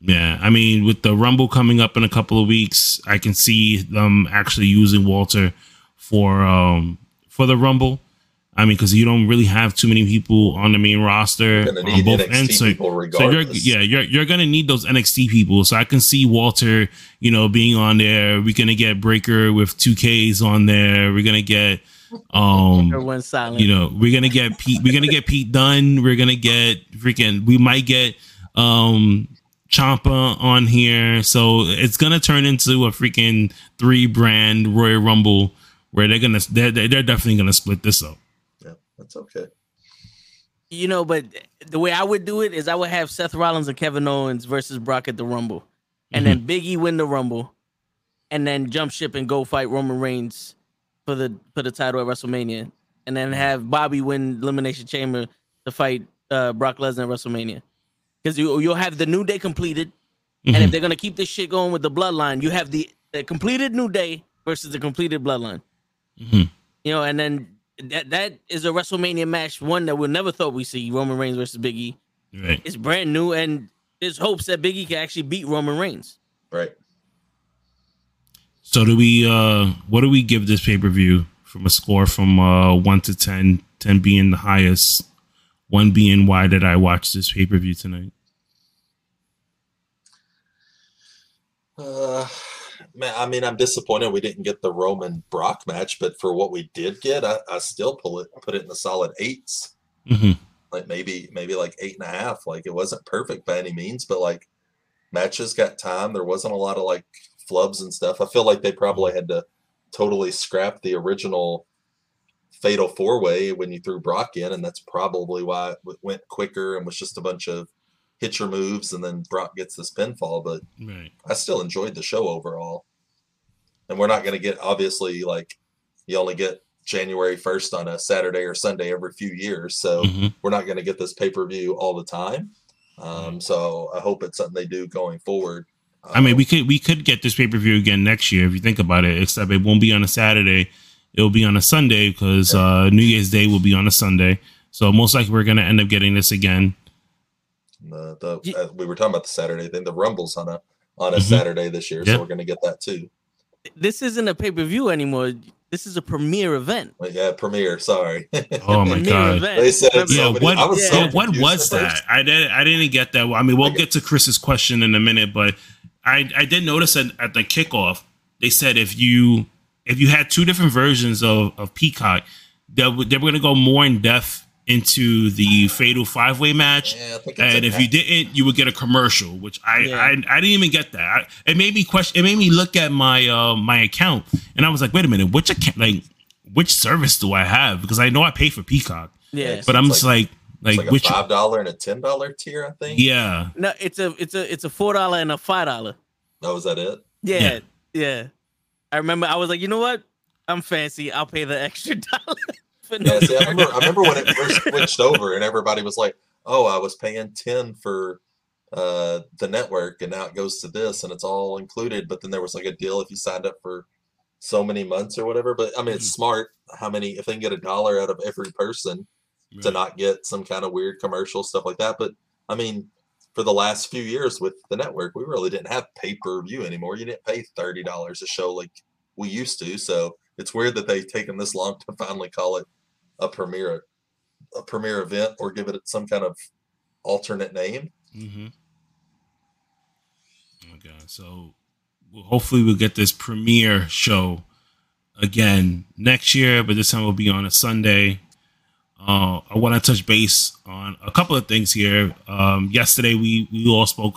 Yeah, I mean, with the Rumble coming up in a couple of weeks, I can see them actually using Walter for um for the Rumble. I mean, because you don't really have too many people on the main roster on need both NXT ends. So, so you're yeah, you're you're gonna need those NXT people. So I can see Walter, you know, being on there. We're gonna get Breakker with two Ks on there. We're gonna get um you know we're gonna get pete we're gonna get Pete Dunne we're gonna get freaking we might get um Ciampa on here. So it's gonna turn into a freaking three brand royal rumble where they're gonna they're, they're they're definitely gonna split this up. Yeah, that's okay. You know, but the way I would do it is I would have Seth Rollins and Kevin Owens versus Brock at the Rumble, and then Big E win the Rumble, and then jump ship and go fight Roman Reigns for the for the title at WrestleMania, and then have Bobby win Elimination Chamber to fight uh, Brock Lesnar at WrestleMania, because you you'll have the New Day completed, and if they're gonna keep this shit going with the Bloodline, you have the, the completed New Day versus the completed Bloodline. Mhm. You know, and then that that is a WrestleMania match, one that we never thought we'd see Roman Reigns versus Big E. right It's brand new, and there's hopes that Big E can actually beat Roman Reigns. Right. so do we uh what do we give this pay-per-view from a score from uh 1 to 10 10 being the highest one being why did i watch this pay-per-view tonight Uh, man, I mean, I'm disappointed we didn't get the Roman Brock match, but for what we did get, I, I still pull it, put it in the solid eights, hmm like maybe, maybe like eight and a half. Like it wasn't perfect by any means, but like matches got time. There wasn't a lot of like flubs and stuff. I feel like they probably had to totally scrap the original fatal four way when you threw Brock in, and that's probably why it went quicker and was just a bunch of hit your moves, and then Brock gets this pinfall. But right I still enjoyed the show overall. And we're not going to get obviously like you only get January 1st on a Saturday or Sunday every few years. So Mhm. we're not going to get this pay per view all the time. Um, so I hope it's something they do going forward. I mean, Um, we could we could get this pay per view again next year if you think about it. Except it won't be on a Saturday; it'll be on a Sunday because uh, New Year's Day will be on a Sunday. So most likely we're gonna end up getting this again. the, the Ye- uh, we were talking about the Saturday thing. The Rumbles on a on a Mhm. Saturday this year, Yeah. so we're going to get that too. This isn't a pay per view anymore. This is a premiere event. But yeah, premiere. Sorry. Oh my god! event. They said it Yeah, what? I was so what was that? first. I didn't. I didn't get that. I mean, we'll I get to Chris's question in a minute, but I I did notice at, at the kickoff they said if you if you had two different versions of of Peacock, they were- they were going to go more in depth into the fatal five way match. Yeah, I think it's and a- if you didn't, you would get a commercial, which I Yeah. I, I didn't even get that. I, it made me question. It made me look at my uh my account, and I was like, wait a minute, which account? Like, which service do I have? Because I know I pay for Peacock, Yeah. but I'm It's just like, Like It's like which a five dollar and a ten dollar tier, I think. yeah. No, it's a it's a it's a four dollar and a five dollar. Oh, is that it? Yeah, Yeah. yeah, I remember I was like, you know what? I'm fancy. I'll pay the extra dollar. no Yeah, see, I remember, I remember when it first switched over, and everybody was like, "Oh, I was paying ten for uh, the network, and now it goes to this, and it's all included." But then there was like a deal if you signed up for so many months or whatever. But I mean, it's smart. How many? If they can get a dollar out of every person to not get some kind of weird commercial stuff like that. But I mean, for the last few years with the network, we really didn't have pay per view anymore. You didn't pay thirty dollars a show like we used to. So it's weird that they've taken this long to finally call it a premiere, a premiere event, or give it some kind of alternate name. Mm-hmm. Okay, so well, hopefully we'll get this premiere show again next year, but this time we'll be on a Sunday. Uh, I want to touch base on a couple of things here. Um, yesterday we we all spoke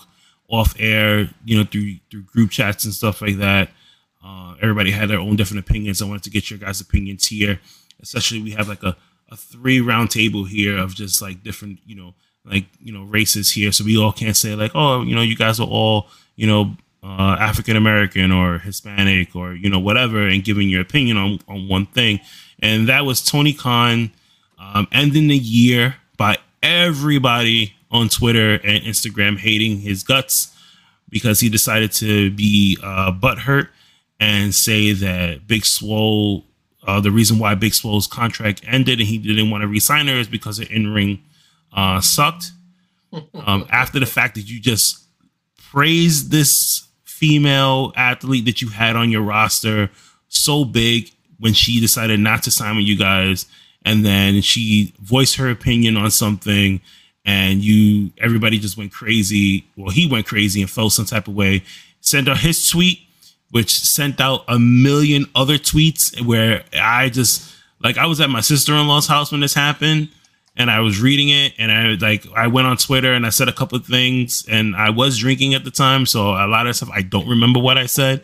off air, you know, through through group chats and stuff like that. Uh, everybody had their own different opinions. I wanted to get your guys' opinions here. Especially we have like a, a three round table here of just like different, you know, like you know races here, so we all can't say like, oh, you know, you guys are all you know uh, African American or Hispanic or you know whatever, and giving your opinion on on one thing. And that was Tony Khan um, ending the year by everybody on Twitter and Instagram hating his guts because he decided to be uh, butthurt and say that Big Swole, uh, the reason why Big Swole's contract ended and he didn't want to resign her is because her in ring uh, sucked. Um, after the fact that you just praised this female athlete that you had on your roster so big when she decided not to sign with you guys, and then she voiced her opinion on something, and you everybody just went crazy. Well, he went crazy and felt some type of way. Sent out his tweet, which sent out a million other tweets where I just like I was at my sister in law's house when this happened and I was reading it and I like I went on Twitter and I said a couple of things and I was drinking at the time, so a lot of stuff I don't remember what I said.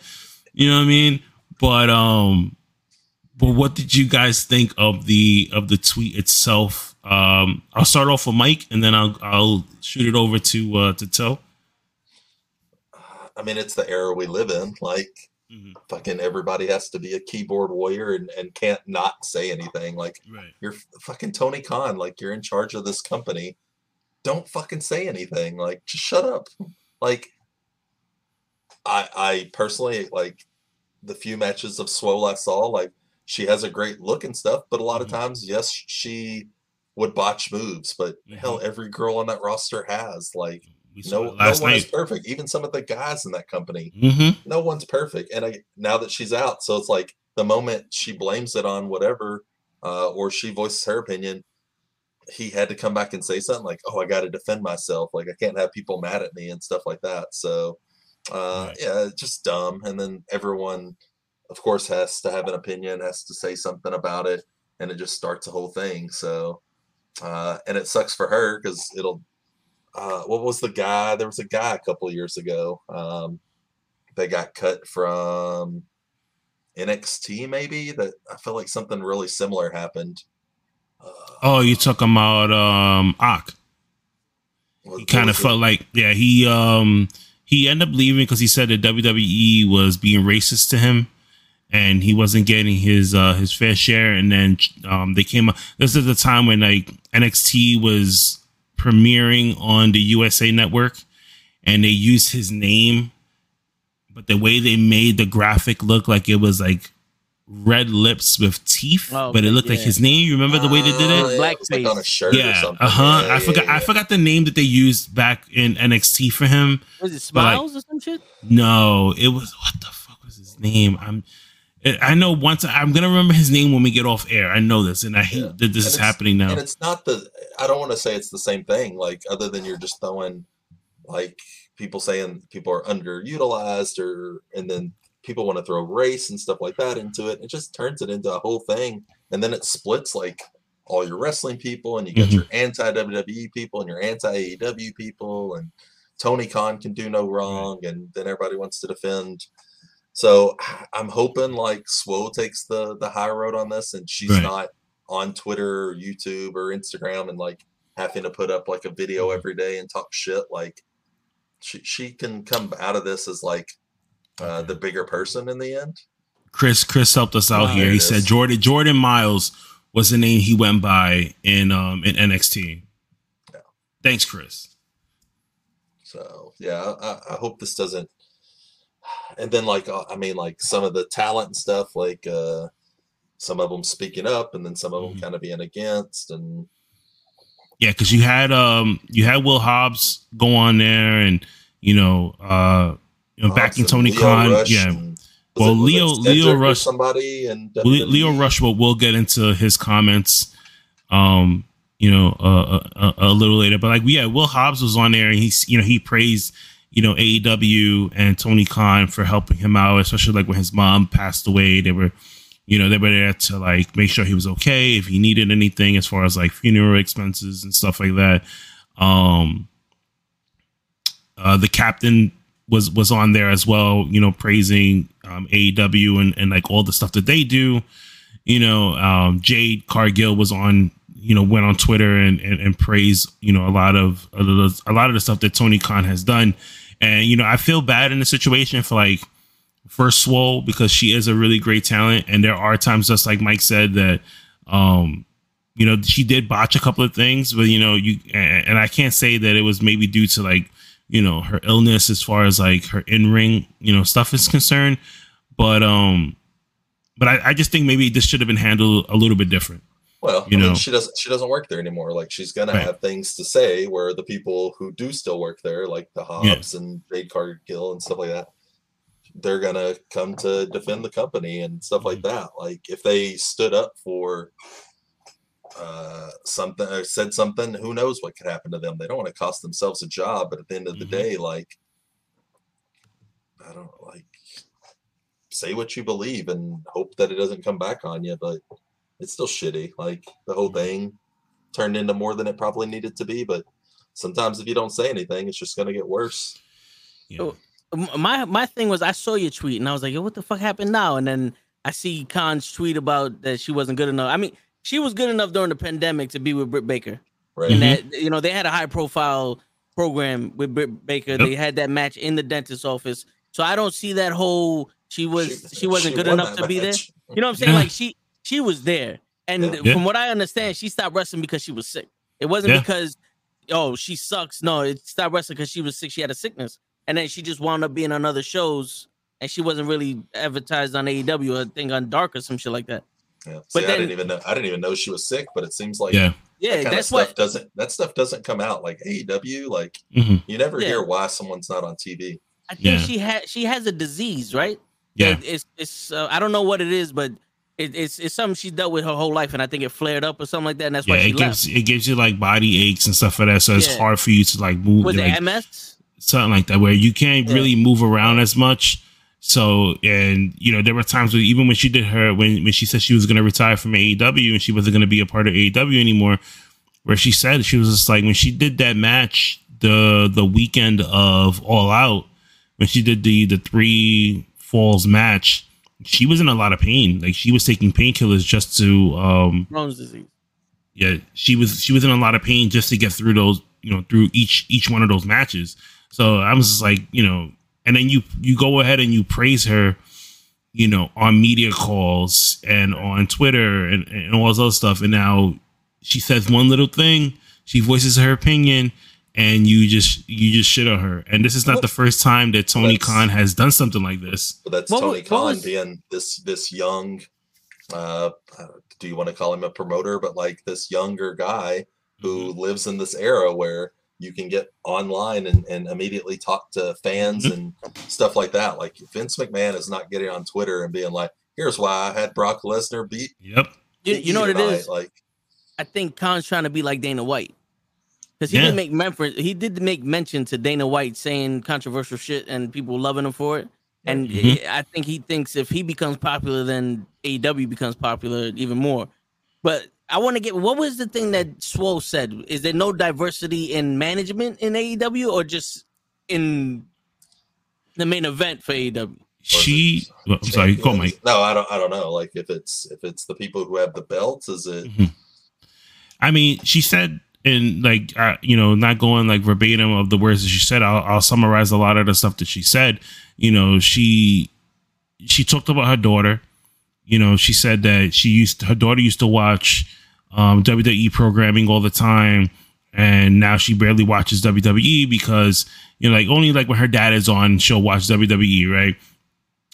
You know what I mean? But um but what did you guys think of the of the tweet itself? Um I'll start off with Mike and then I'll I'll shoot it over to uh to Toe. I mean, it's the era we live in. Like, Mhm. fucking everybody has to be a keyboard warrior and, and can't not say anything. Like, Right. you're fucking Tony Khan. Like, you're in charge of this company. Don't fucking say anything. Like, just shut up. Like, I I personally like the few matches of Swole I saw. Like, she has a great look and stuff, but a lot Mhm. of times, yes, she would botch moves. But hell, every girl on that roster has. Like, no, it no last one is night. perfect. Even some of the guys in that company Mm-hmm. no one's perfect and I, now that she's out so it's like the moment she blames it on whatever uh, or she voices her opinion he had to come back and say something like oh i got to defend myself like i can't have people mad at me and stuff like that so uh, Right. yeah just dumb and then everyone of course has to have an opinion has to say something about it and it just starts a whole thing so uh, and it sucks for her because it'll uh, what was the guy there was a guy a couple of years ago um, they got cut from NXT maybe that I feel like something really similar happened. Uh, Oh, you talking about um Ak. he kind of was it? felt like yeah he um he ended up leaving because he said that WWE was being racist to him and he wasn't getting his uh his fair share and then um they came up this is the time when like NXT was premiering on the USA network and they used his name but the way they made the graphic look like it was like red lips with teeth Oh, but it looked like his name you remember the way they did it Oh, yeah, it like on a Blackface. shirt or yeah, something. uh huh. Yeah, I forgot. yeah. I forgot the name that they used back in NXT for him. Was it But, like- Smiles or some shit? No, it was what the fuck was his name? I'm. I know once I'm gonna remember his name when we get off air. I know this, and I hate Yeah. that this And is happening now. And it's not the I don't want to say it's the same thing, like other than you're just throwing like people saying people are underutilized or and then people want to throw race and stuff like that into it. It just turns it into a whole thing. And then it splits like all your wrestling people and you got Mhm. your anti WWE people and your anti AEW people and Tony Khan can do no wrong and then everybody wants to defend. So I'm hoping like Swole takes the the high road on this and she's Right. not on Twitter or YouTube or Instagram and like having to put up like a video every day and talk shit. Like she she can come out of this as like uh, the bigger person in the end. Chris Chris helped us out Wow. here. He it said. Jordan Jordan Myles was the name he went by in um in NXT. Yeah. Thanks, Chris. So yeah, I, I hope this doesn't. And then like uh, I mean like some of the talent and stuff like uh some of them speaking up and then some of them Mhm. kind of being against and Yeah, because you had um you had Will Hobbs go on there and you know uh you know backing Tony Leo Khan. Rush yeah. and- Well, Leo- Lio Rush- somebody and Le- Lio Rush will we'll get into his comments um you know uh, a, a little later but like yeah Will Hobbs was on there and he's you know he praised you know AEW and Tony Khan for helping him out especially like when his mom passed away. They were you know they were there to like make sure he was okay if he needed anything as far as like funeral expenses and stuff like that. Um uh the captain was was on there as well you know praising um AEW and and like all the stuff that they do. You know um Jade Cargill was on you know went on Twitter and and, and praised you know a lot of a lot of- the stuff that Tony Khan has done. And you know I feel bad in the situation for like first swole because she is a really great talent. And there are times just like Mike said that um you know she did botch a couple of things but you know you and, I can't say that it was maybe due to like you know her illness as far as like her in-ring you know stuff is concerned. But um but I, I just think maybe this should have been handled a little bit different Well, you I mean, know. she doesn't she doesn't work there anymore. Like she's gonna Right. have things to say where the people who do still work there, like the Hobbs and Jade Cargill and stuff like that, they're gonna come to defend the company and stuff like Mm-hmm. that. Like if they stood up for uh something or said something, who knows what could happen to them? They don't want to cost themselves a job, but at the end of the Mhm. day, like I don't like say what you believe and hope that it doesn't come back on you, but it's still shitty. Like the whole thing turned into more than it probably needed to be. But sometimes if you don't say anything, it's just gonna get worse. you know? My my thing was I saw your tweet and I was like, yo, what the fuck happened now? And then I see Khan's tweet about that she wasn't good enough. I mean, she was good enough during the pandemic to be with Britt Baker. Right. And Mhm. that you know, they had a high profile program with Britt Baker. Yep. They had that match in the dentist's office. So I don't see that whole she was she, wasn't good enough that to be there. You know what I'm saying? Yeah. Like she she was there. And Yeah. Yeah. from what I understand, she stopped wrestling because she was sick. It wasn't Yeah. because oh she sucks. No, it stopped wrestling because she was sick. She had a sickness, and then she just wound up being on other shows, and she wasn't really advertised on AEW. I think on Dark or some shit like that. Yeah. But See, I didn't even know. I didn't even know she was sick. But it seems like yeah Yeah, that kind that's of stuff what. doesn't that stuff doesn't come out like AEW. Like Mhm. you never Yeah. hear why someone's not on TV. I think Yeah. she had. She has a disease, right? yeah It's it's. Uh, I don't know what it is, but it, it's it's something she's dealt with her whole life, and I think it flared up or something like that, and that's yeah why she it left. gives it gives you like body aches and stuff like that so it's Yeah. hard for you to like move Was like, it MS? something like that where you can't Yeah. really move around as much so and you know there were times where even when she did her when when she said she was going to retire from AEW and she wasn't going to be a part of AEW anymore where she said she was just like when she did that match the the weekend of All Out when she did the the three falls match she was in a lot of pain like she was taking painkillers just to um Crohn's disease. yeah, she was she was in a lot of pain just to get through those, you know, through each each one of those matches. So I was just like, you know, and then you you go ahead and you praise her, you know, on media calls and on Twitter and, and all this other stuff. And now she says one little thing, she voices her opinion, and you just you just shit on her. And this is not Well, the first time that Tony that's- Khan has done something like this. But that's What Tony what Khan was- being this this young. Uh, do you want to call him a promoter? But like this younger guy who Mm-hmm. lives in this era where you can get online and, and immediately talk to fans Mhm. and stuff like that. Like Vince McMahon is not getting on Twitter and being like, "Here's why I had Brock Lesnar beat." Yep. You, you know what it tonight." is? Like, I think Khan's trying to be like Dana White. Because he Yeah. did make reference, he did make mention to Dana White saying controversial shit and people loving him for it. And Mhm. I think he thinks if he becomes popular, then AEW becomes popular even more. But I want to get what was the thing that Swole said? Is there no diversity in management in AEW or just in the main event for AEW? She. well, I'm sorry. Go, Mike. No, I don't. I don't know. Like if it's if it's the people who have the belts, is it? Mhm. I mean, she said and like uh, you know, not going like verbatim of the words that she said. I'll, I'll summarize a lot of the stuff that she said. You know, she she talked about her daughter. You know, she said that she used her daughter used to watch um, WWE programming all the time, and now she barely watches WWE because you know, like only like when her dad is on, she'll watch WWE, right?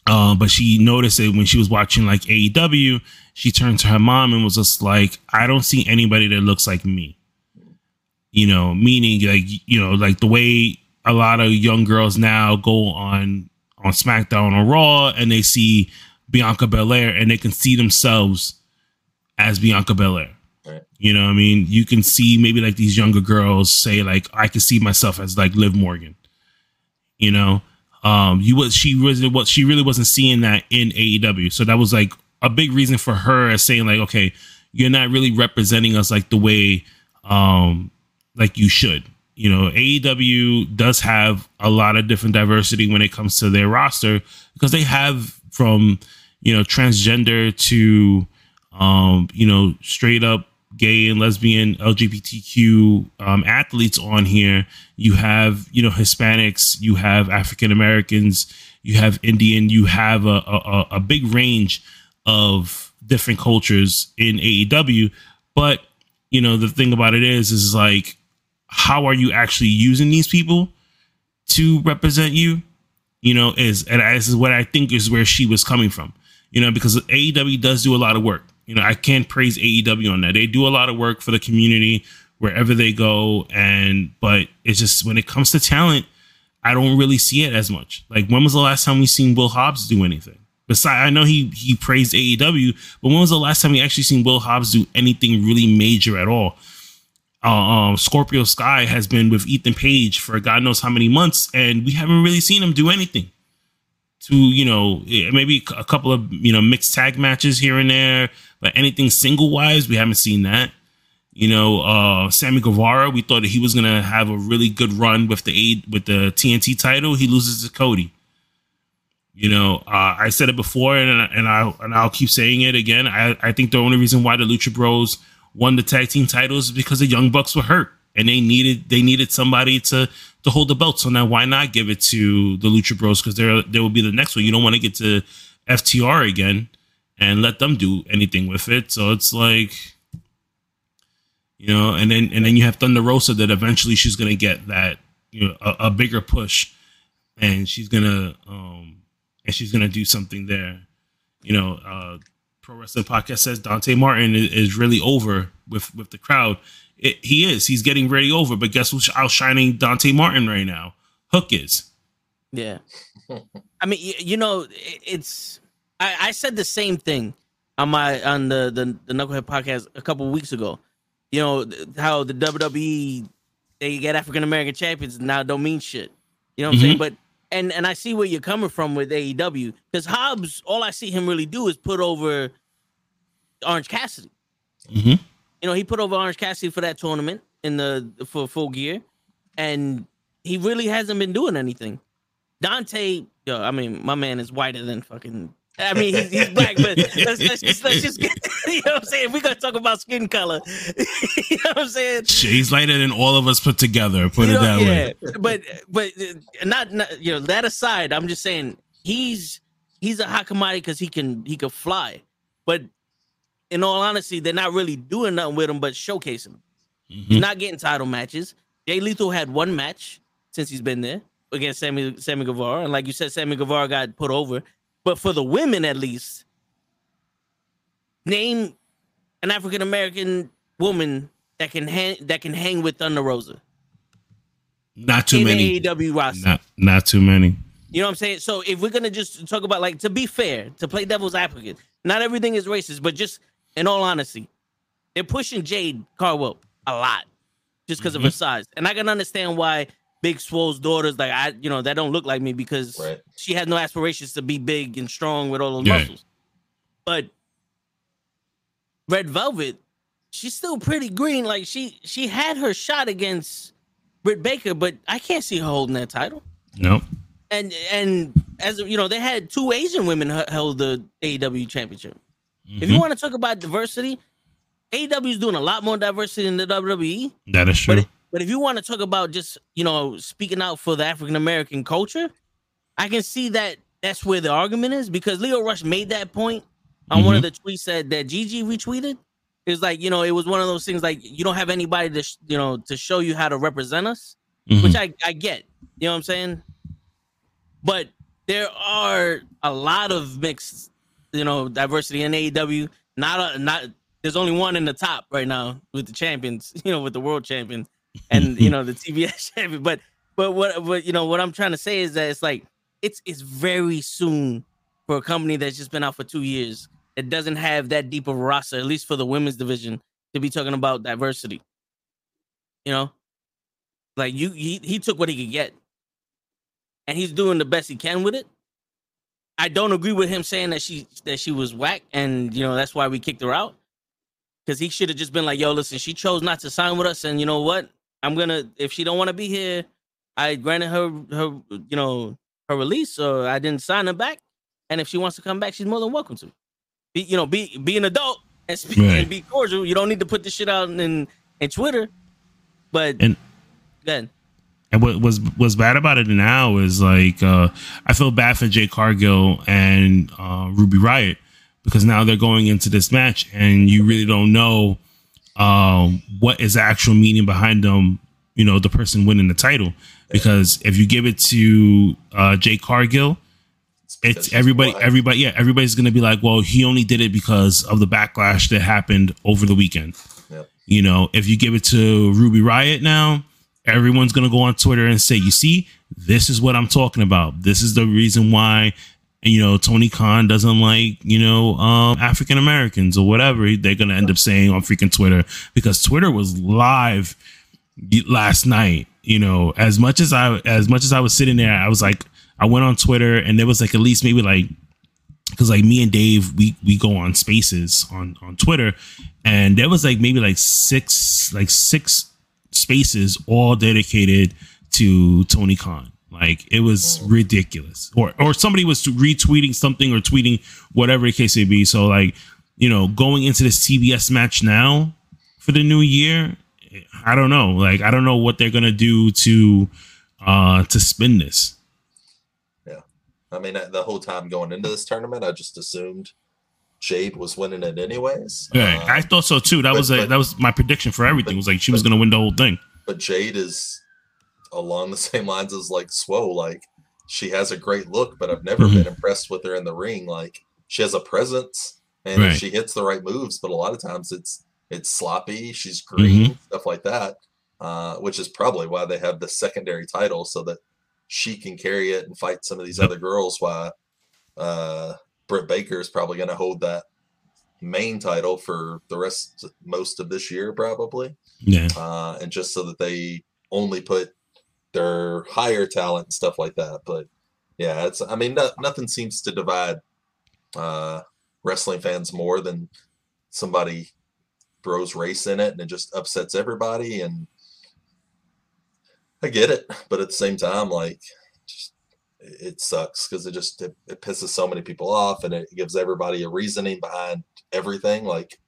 Uh, but she noticed it when she was watching like AEW. She turned to her mom and was just like, "I don't see anybody that looks like me." You know, meaning like you know, like the way a lot of young girls now go on on SmackDown or Raw and they see Bianca Belair and they can see themselves as Bianca Belair. Right. You know, what I mean, you can see maybe like these younger girls say like, I can see myself as like Liv Morgan. You know, um, you was she was what she really wasn't seeing that in AEW, so that was like a big reason for her as saying like, okay, you're not really representing us like the way, um, like you should. You know, AEW does have a lot of different diversity when it comes to their roster because they have from you know transgender to um, you know straight up gay and lesbian LGBTQ um, athletes on here. You have you know Hispanics, you have African Americans, you have Indian, you have a, a a big range of different cultures in AEW. But you know the thing about it is, is like how are you actually using these people to represent you? You know, is and this is what I think is where she was coming from. You know, because AEW does do a lot of work you know, I can't praise AEW on that. They do a lot of work for the community wherever they go. And, but it's just when it comes to talent, I don't really see it as much. Like, when was the last time we seen Will Hobbs do anything? Besides, I know he he praised AEW, but when was the last time we actually seen Will Hobbs do anything really major at all? Uh, um, Scorpio Sky has been with Ethan Page for God knows how many months, and we haven't really seen him do anything to you know maybe a couple of you know mixed tag matches here and there, but anything single wise, we haven't seen that. You know, uh Sammy Guevara, we thought that he was gonna have a really good run with the aid with the TNT title. He loses to Cody. You know, uh, I said it before, and and I and I'll keep saying it again. I I think the only reason why the Lucha Bros won the tag team titles because the Young Bucks were hurt and they needed they needed somebody to to hold the belt. So now why not give it to the Lucha Bros? Because they're they will be the next one. You don't want to get to FTR again and let them do anything with it. So it's like you know, and then and then you have Thunder Rosa that eventually she's gonna get that you know a, a bigger push, and she's gonna um and she's gonna do something there. You know, uh Pro Wrestling Podcast says Dante Martin is, is really over with with the crowd it, he is. He's getting ready over. But guess who's outshining Dante Martin right now? Hook is. Yeah. I mean, you, you know, it's. I, I said the same thing on my on the the, the Knucklehead podcast a couple weeks ago. You know how the WWE they get African American champions now don't mean shit. You know what I'm mm-hmm. saying? But and and I see where you're coming from with AEW because Hobbs, all I see him really do is put over Orange Cassidy. Mm-hmm. You know, he put over Orange Cassidy for that tournament in the for full gear, and he really hasn't been doing anything. Dante, yo, I mean, my man is whiter than fucking. I mean, he's, he's black, but let's, let's just let's just get, you know what I'm saying. We're gonna talk about skin color. you know what I'm saying? He's lighter than all of us put together. Put You it know, that way. But but uh, not, not you know that aside, I'm just saying he's he's a hot commodity because he can he can fly. But in all honesty, they're not really doing nothing with him but showcasing him. He's Mhm. not getting title matches. Jay Lethal had one match since he's been there against Sammy Sammy Guevara, and like you said, Sammy Guevara got put over. But for the women, at least, name an African American woman that can hang that can hang with Thunder Rosa Not too in many. AEW roster. Not not too many. You know what I'm saying? So if we're gonna just talk about like to be fair, to play devil's advocate, not everything is racist, but just in all honesty, they're pushing Jade Cargill a lot just because of her mm-hmm. size, and I can understand why Big Swole's daughters like I, you know, that don't look like me because Right. she has no aspirations to be big and strong with all those Yeah. muscles. But Red Velvet, she's still pretty green. Like she she had her shot against Britt Baker, but I can't see her holding that title Nope. and and as you know, they had two Asian women h- held the AEW championship. If you Mhm. want to talk about diversity, AEW is doing a lot more diversity than the WWE. That is true. But but if you want to talk about just you know speaking out for the African American culture, I can see that that's where the argument is because Lio Rush made that point on one of Mm-hmm. the tweets that that Gigi retweeted. It's like you know it was one of those things like you don't have anybody to sh- you know to show you how to represent us, Mhm. which I I get. You know what I'm saying? But there are a lot of mixed you know diversity in AEW. Not a not there's only one in the top right now with the champions. You know with the world champion and you know the TBS champion. But but what what you know what I'm trying to say is that it's like it's it's very soon for a company that's just been out for two years that doesn't have that deep of a roster, at least for the women's division, to be talking about diversity. You know, like you he, he took what he could get, and he's doing the best he can with it. I don't agree with him saying that she that she was whack, and you know that's why we kicked her out. Because he should have just been like, "Yo, listen, she chose not to sign with us, and you know what? I'm gonna if she don't want to be here, I granted her her you know her release, so I didn't sign her back. And if she wants to come back, she's more than welcome to. Be you know be be an adult and speak Right. and be cordial. You don't need to put this shit out in in Twitter. But And then And what was was bad about it now is like uh, I feel bad for Jade Cargill and uh, Ruby Riott because now they're going into this match and you really don't know um, what is the actual meaning behind them. You know, the person winning the title because if you give it to uh, Jade Cargill, it's everybody, everybody, yeah, everybody's gonna be like, well, he only did it because of the backlash that happened over the weekend. Yep. You know, if you give it to Ruby Riott now, everyone's gonna go on Twitter and say, "You see, this is what I'm talking about. This is the reason why." You know, Tony Khan doesn't like, you know, um, African Americans or whatever they're to end up saying on freaking Twitter because Twitter was live last night. You know, as much as I, as much as I was sitting there, I was like, I went on Twitter and there was like at least maybe like because like me and Dave, we we go on spaces on on Twitter, and there was like maybe like six like six spaces all dedicated to Tony Khan. Like it was ridiculous, or or somebody was retweeting something or tweeting whatever the case may be. So like you know, going into this TBS match now for the new year, I don't know. Like I don't know what they're gonna do to uh to spin this. Yeah. I mean, the whole time going into this tournament, I just assumed Jade was winning it anyways. Yeah, Uh, I thought so too. That but- was a, but- that was my prediction for everything. but- was like she was gonna win the whole thing. but Jade is along the same lines as like Swole. Like she has a great look, but I've never Mhm. been impressed with her in the ring. Like she has a presence and Right. she hits the right moves, but a lot of times it's it's sloppy. She's green, Mm-hmm. stuff like that, uh, which is probably why they have the secondary title so that she can carry it and fight some of these Yep. other girls. Why uh, Britt Baker is probably going to hold that main title for the rest most of this year, probably Yeah, uh, and just so that they only put their higher talent and stuff like that. But yeah, it's I mean no, nothing seems to divide uh, wrestling fans more than somebody throws race in it and it just upsets everybody. And I get it, but at the same time, like just it sucks because it just it, it pisses so many people off and it gives everybody a reasoning behind everything. Like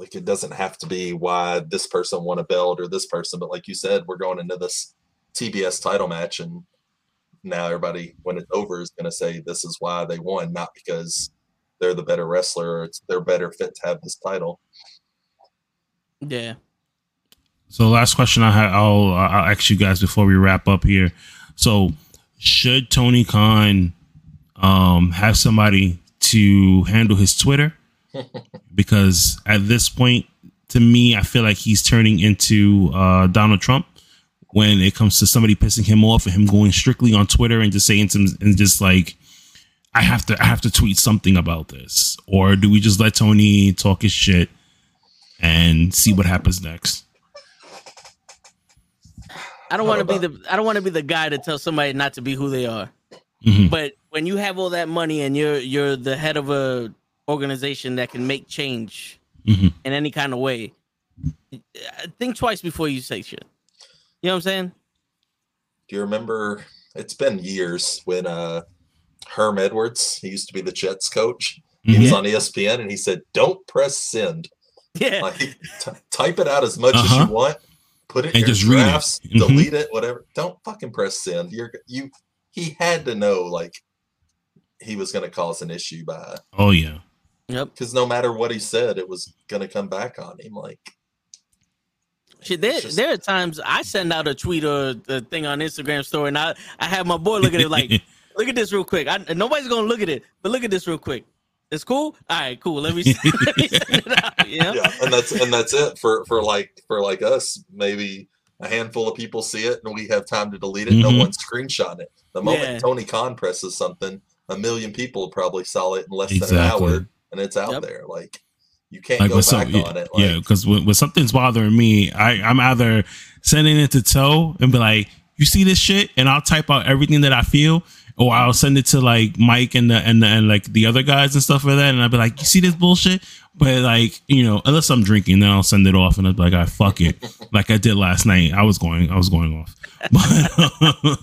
like it doesn't have to be why this person won a belt or this person, but like you said, we're going into this TBS title match and now everybody when it's over is going to say this is why they won, not because they're the better wrestler or it's they're better fit to have this title. yeah, So last question I ha- I'll I'll ask you guys before we wrap up here. So should Tony Khan um, have somebody to handle his Twitter? Because at this point, to me, I feel like he's turning into uh, Donald Trump when it comes to somebody pissing him off and him going strictly on Twitter and just saying some and just like I have to I have to tweet something about this, or do we just let Tony talk his shit and see what happens next? I don't want to be the I don't want to be the guy to tell somebody not to be who they are. Mhm. But when you have all that money and you're you're the head of a organization that can make change Mhm. in any kind of way, uh, think twice before you say shit. You know what I'm saying? Do you remember? It's been years when uh, Herm Edwards, he used to be the Jets coach. He was on ESPN and he said, "Don't press send. Yeah. Like, t- type it out as much as Uh-huh. you want. Put it in And your just read it. drafts. Mhm. Delete it. Whatever. Don't fucking press send. You're you. He had to know like he was going to cause an issue by Oh yeah. Yep. because no matter what he said, it was going to come back on him. Like Shit, there, just- there are times I send out a tweet or a thing on Instagram story, and I, I have my boy look at it like, look at this real quick. I, nobody's gonna look at it, but look at this real quick. It's cool. All right, cool. Let me, let me send it out. Know? yeah, and that's and that's it for for like for like us. Maybe a handful of people see it and we have time to delete it. Mhm. No one's screenshotting it. The moment Yeah. Tony Khan presses something, a million people probably saw it in less than an hour, and it's out Yep. there. Like you can't like go when back some, yeah, on it. yeah, because when, when something's bothering me, I I'm either sending it to Toe and be like, "You see this shit," and I'll type out everything that I feel, or I'll send it to like Mike and the and the, and like the other guys and stuff like that, and I'll be like, "You see this bullshit?" But like you know, unless I'm drinking, then I'll send it off, and I'll be like, "I fuck it," like I did last night. I was going, I was going off, but.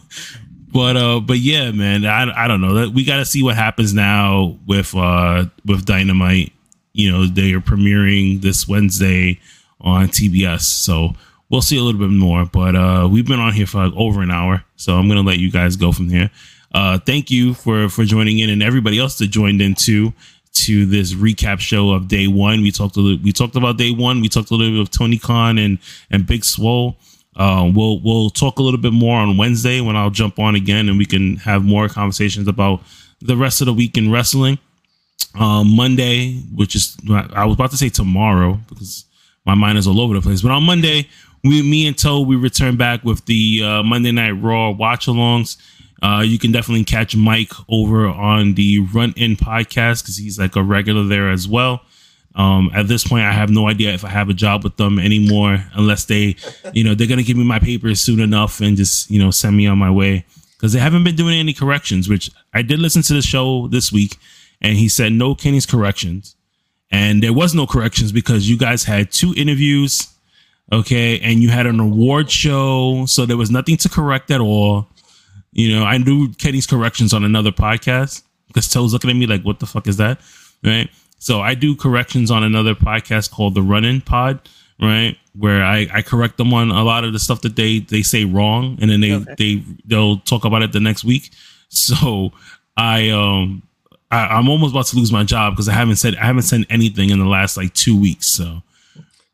But uh, but yeah, man, I, I don't know. That we got to see what happens now with uh with Dynamite. You know, they are premiering this Wednesday on TBS, so we'll see a little bit more. But uh, we've been on here for like over an hour, so I'm gonna let you guys go from here. Uh, thank you for for joining in, and everybody else that joined in too to this recap show of day one. We talked a little, we talked about day one. We talked a little bit of Tony Khan and and Big Swole. Uh, we'll we'll talk a little bit more on Wednesday when I'll jump on again and we can have more conversations about the rest of the week in wrestling. Um, Monday, which is I was about to say tomorrow because my mind is all over the place. But on Monday, we me and Toe we return back with the uh, Monday Night Raw watch alongs. Uh, you can definitely catch Mike over on the Run In podcast because he's like a regular there as well. Um, at this point, I have no idea if I have a job with them anymore, unless they, you know, they're gonna give me my papers soon enough and just, you know, send me on my way because they haven't been doing any corrections. Which I did listen to the show this week, and he said no Kenny's corrections, and there was no corrections because you guys had two interviews, okay, and you had an award show, so there was nothing to correct at all. You know, I knew Kenny's corrections on another podcast because Toe's looking at me like, what the fuck is that? Right. So I do corrections on another podcast called the Running Pod, right? Where I, I correct them on a lot of the stuff that they they say wrong and then they Okay. they they'll talk about it the next week. So I um I, I'm almost about to lose my job because I haven't said I haven't said anything in the last like two weeks. So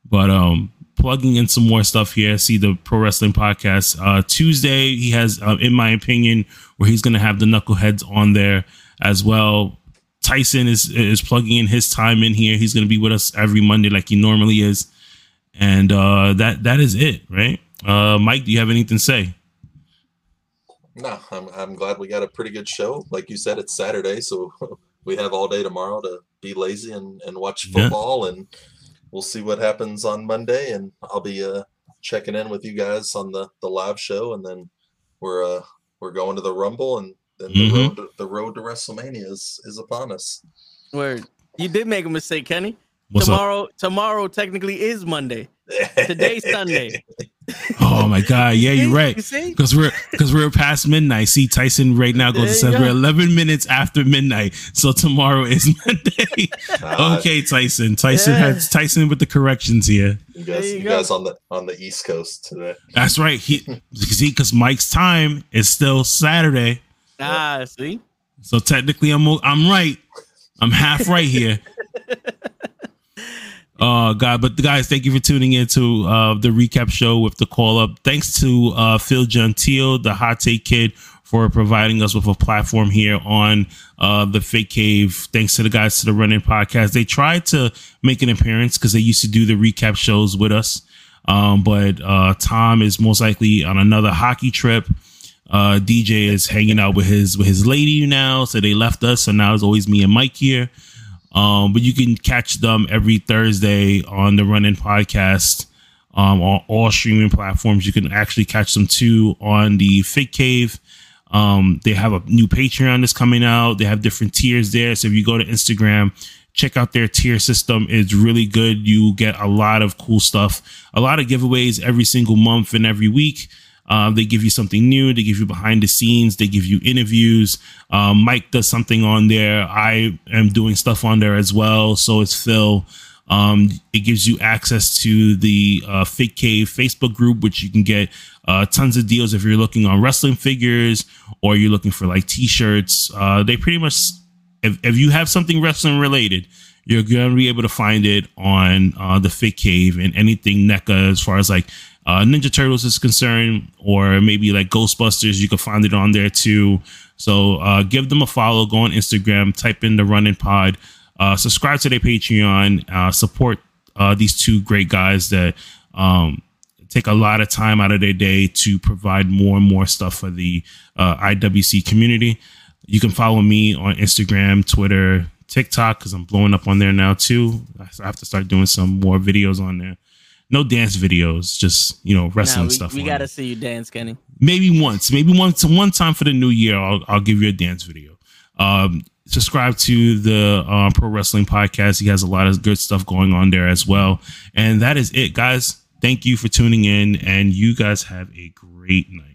but um plugging in some more stuff here see the pro wrestling podcast uh tuesday he has uh, in my opinion where he's gonna have the knuckleheads on there as well tyson is is plugging in his time in here he's gonna be with us every monday like he normally is and uh that that is it right uh mike do you have anything to say no, I'm I'm glad we got a pretty good show. Like you said, it's Saturday, so we have all day tomorrow to be lazy and and watch Yeah. football, and we'll see what happens on Monday. And I'll be uh checking in with you guys on the the live show, and then we're uh we're going to the Rumble, and then the mm-hmm. road to, the road to WrestleMania is is upon us. Word. You did make a mistake, Kenny. what's up tomorrow, tomorrow technically is Monday. Today's Sunday. oh my god yeah you're right because we're because we're past midnight. See, Tyson right now goes to There you we're 11 minutes after midnight, so tomorrow is Monday. Okay, Tyson. Tyson Yeah. has Tyson with the corrections here. you guys you you, guys on the on the East Coast today. That's right. He see because Mike's time is still Saturday, Ah, see? so technically I'm I'm right. I'm half right here. Oh God! But guys, thank you for tuning in to uh, the recap show with the call up. Thanks to uh, Phil Gentile, the Hot Take Kid, for providing us with a platform here on uh, the Fake Cave. Thanks to the guys to the Running Podcast. They tried to make an appearance because they used to do the recap shows with us, um, but uh, Tom is most likely on another hockey trip. Uh, DJ is hanging out with his with his lady now, so they left us. So now it's always me and Mike here. Um, but you can catch them every Thursday on the Running Podcast um, on all streaming platforms. You can actually catch them too on the Fake Cave. Um, they have a new Patreon that's coming out. They have different tiers there. So if you go to Instagram, check out their tier system. It's really good. You get a lot of cool stuff, a lot of giveaways every single month and every week. Uh, they give you something new. They give you behind the scenes. They give you interviews. Um, Mike does something on there. I am doing stuff on there as well. So it's Phil. Um, it gives you access to the uh, Fake Cave Facebook group, which you can get uh, tons of deals if you're looking on wrestling figures or you're looking for like T-shirts. Uh, they pretty much, if, if you have something wrestling related, you're going to be able to find it on uh, the Fake Cave and anything NECA as far as like uh, Ninja Turtles is concerned, or maybe like Ghostbusters, you can find it on there too. So uh, give them a follow. Go on Instagram, type in the Running Pod, uh, subscribe to their Patreon, uh, support uh, these two great guys that um, take a lot of time out of their day to provide more and more stuff for the uh, IWC community. You can follow me on Instagram, Twitter, TikTok because I'm blowing up on there now too. I have to start doing some more videos on there. No dance videos, just you know wrestling Nah, we, stuff. We gotta there. see you dance, Kenny. maybe once, maybe once, one time for the new year. I'll I'll give you a dance video. Um, subscribe to the uh, Pro Wrestling Podcast. He has a lot of good stuff going on there as well. And that is it, guys. Thank you for tuning in, and you guys have a great night.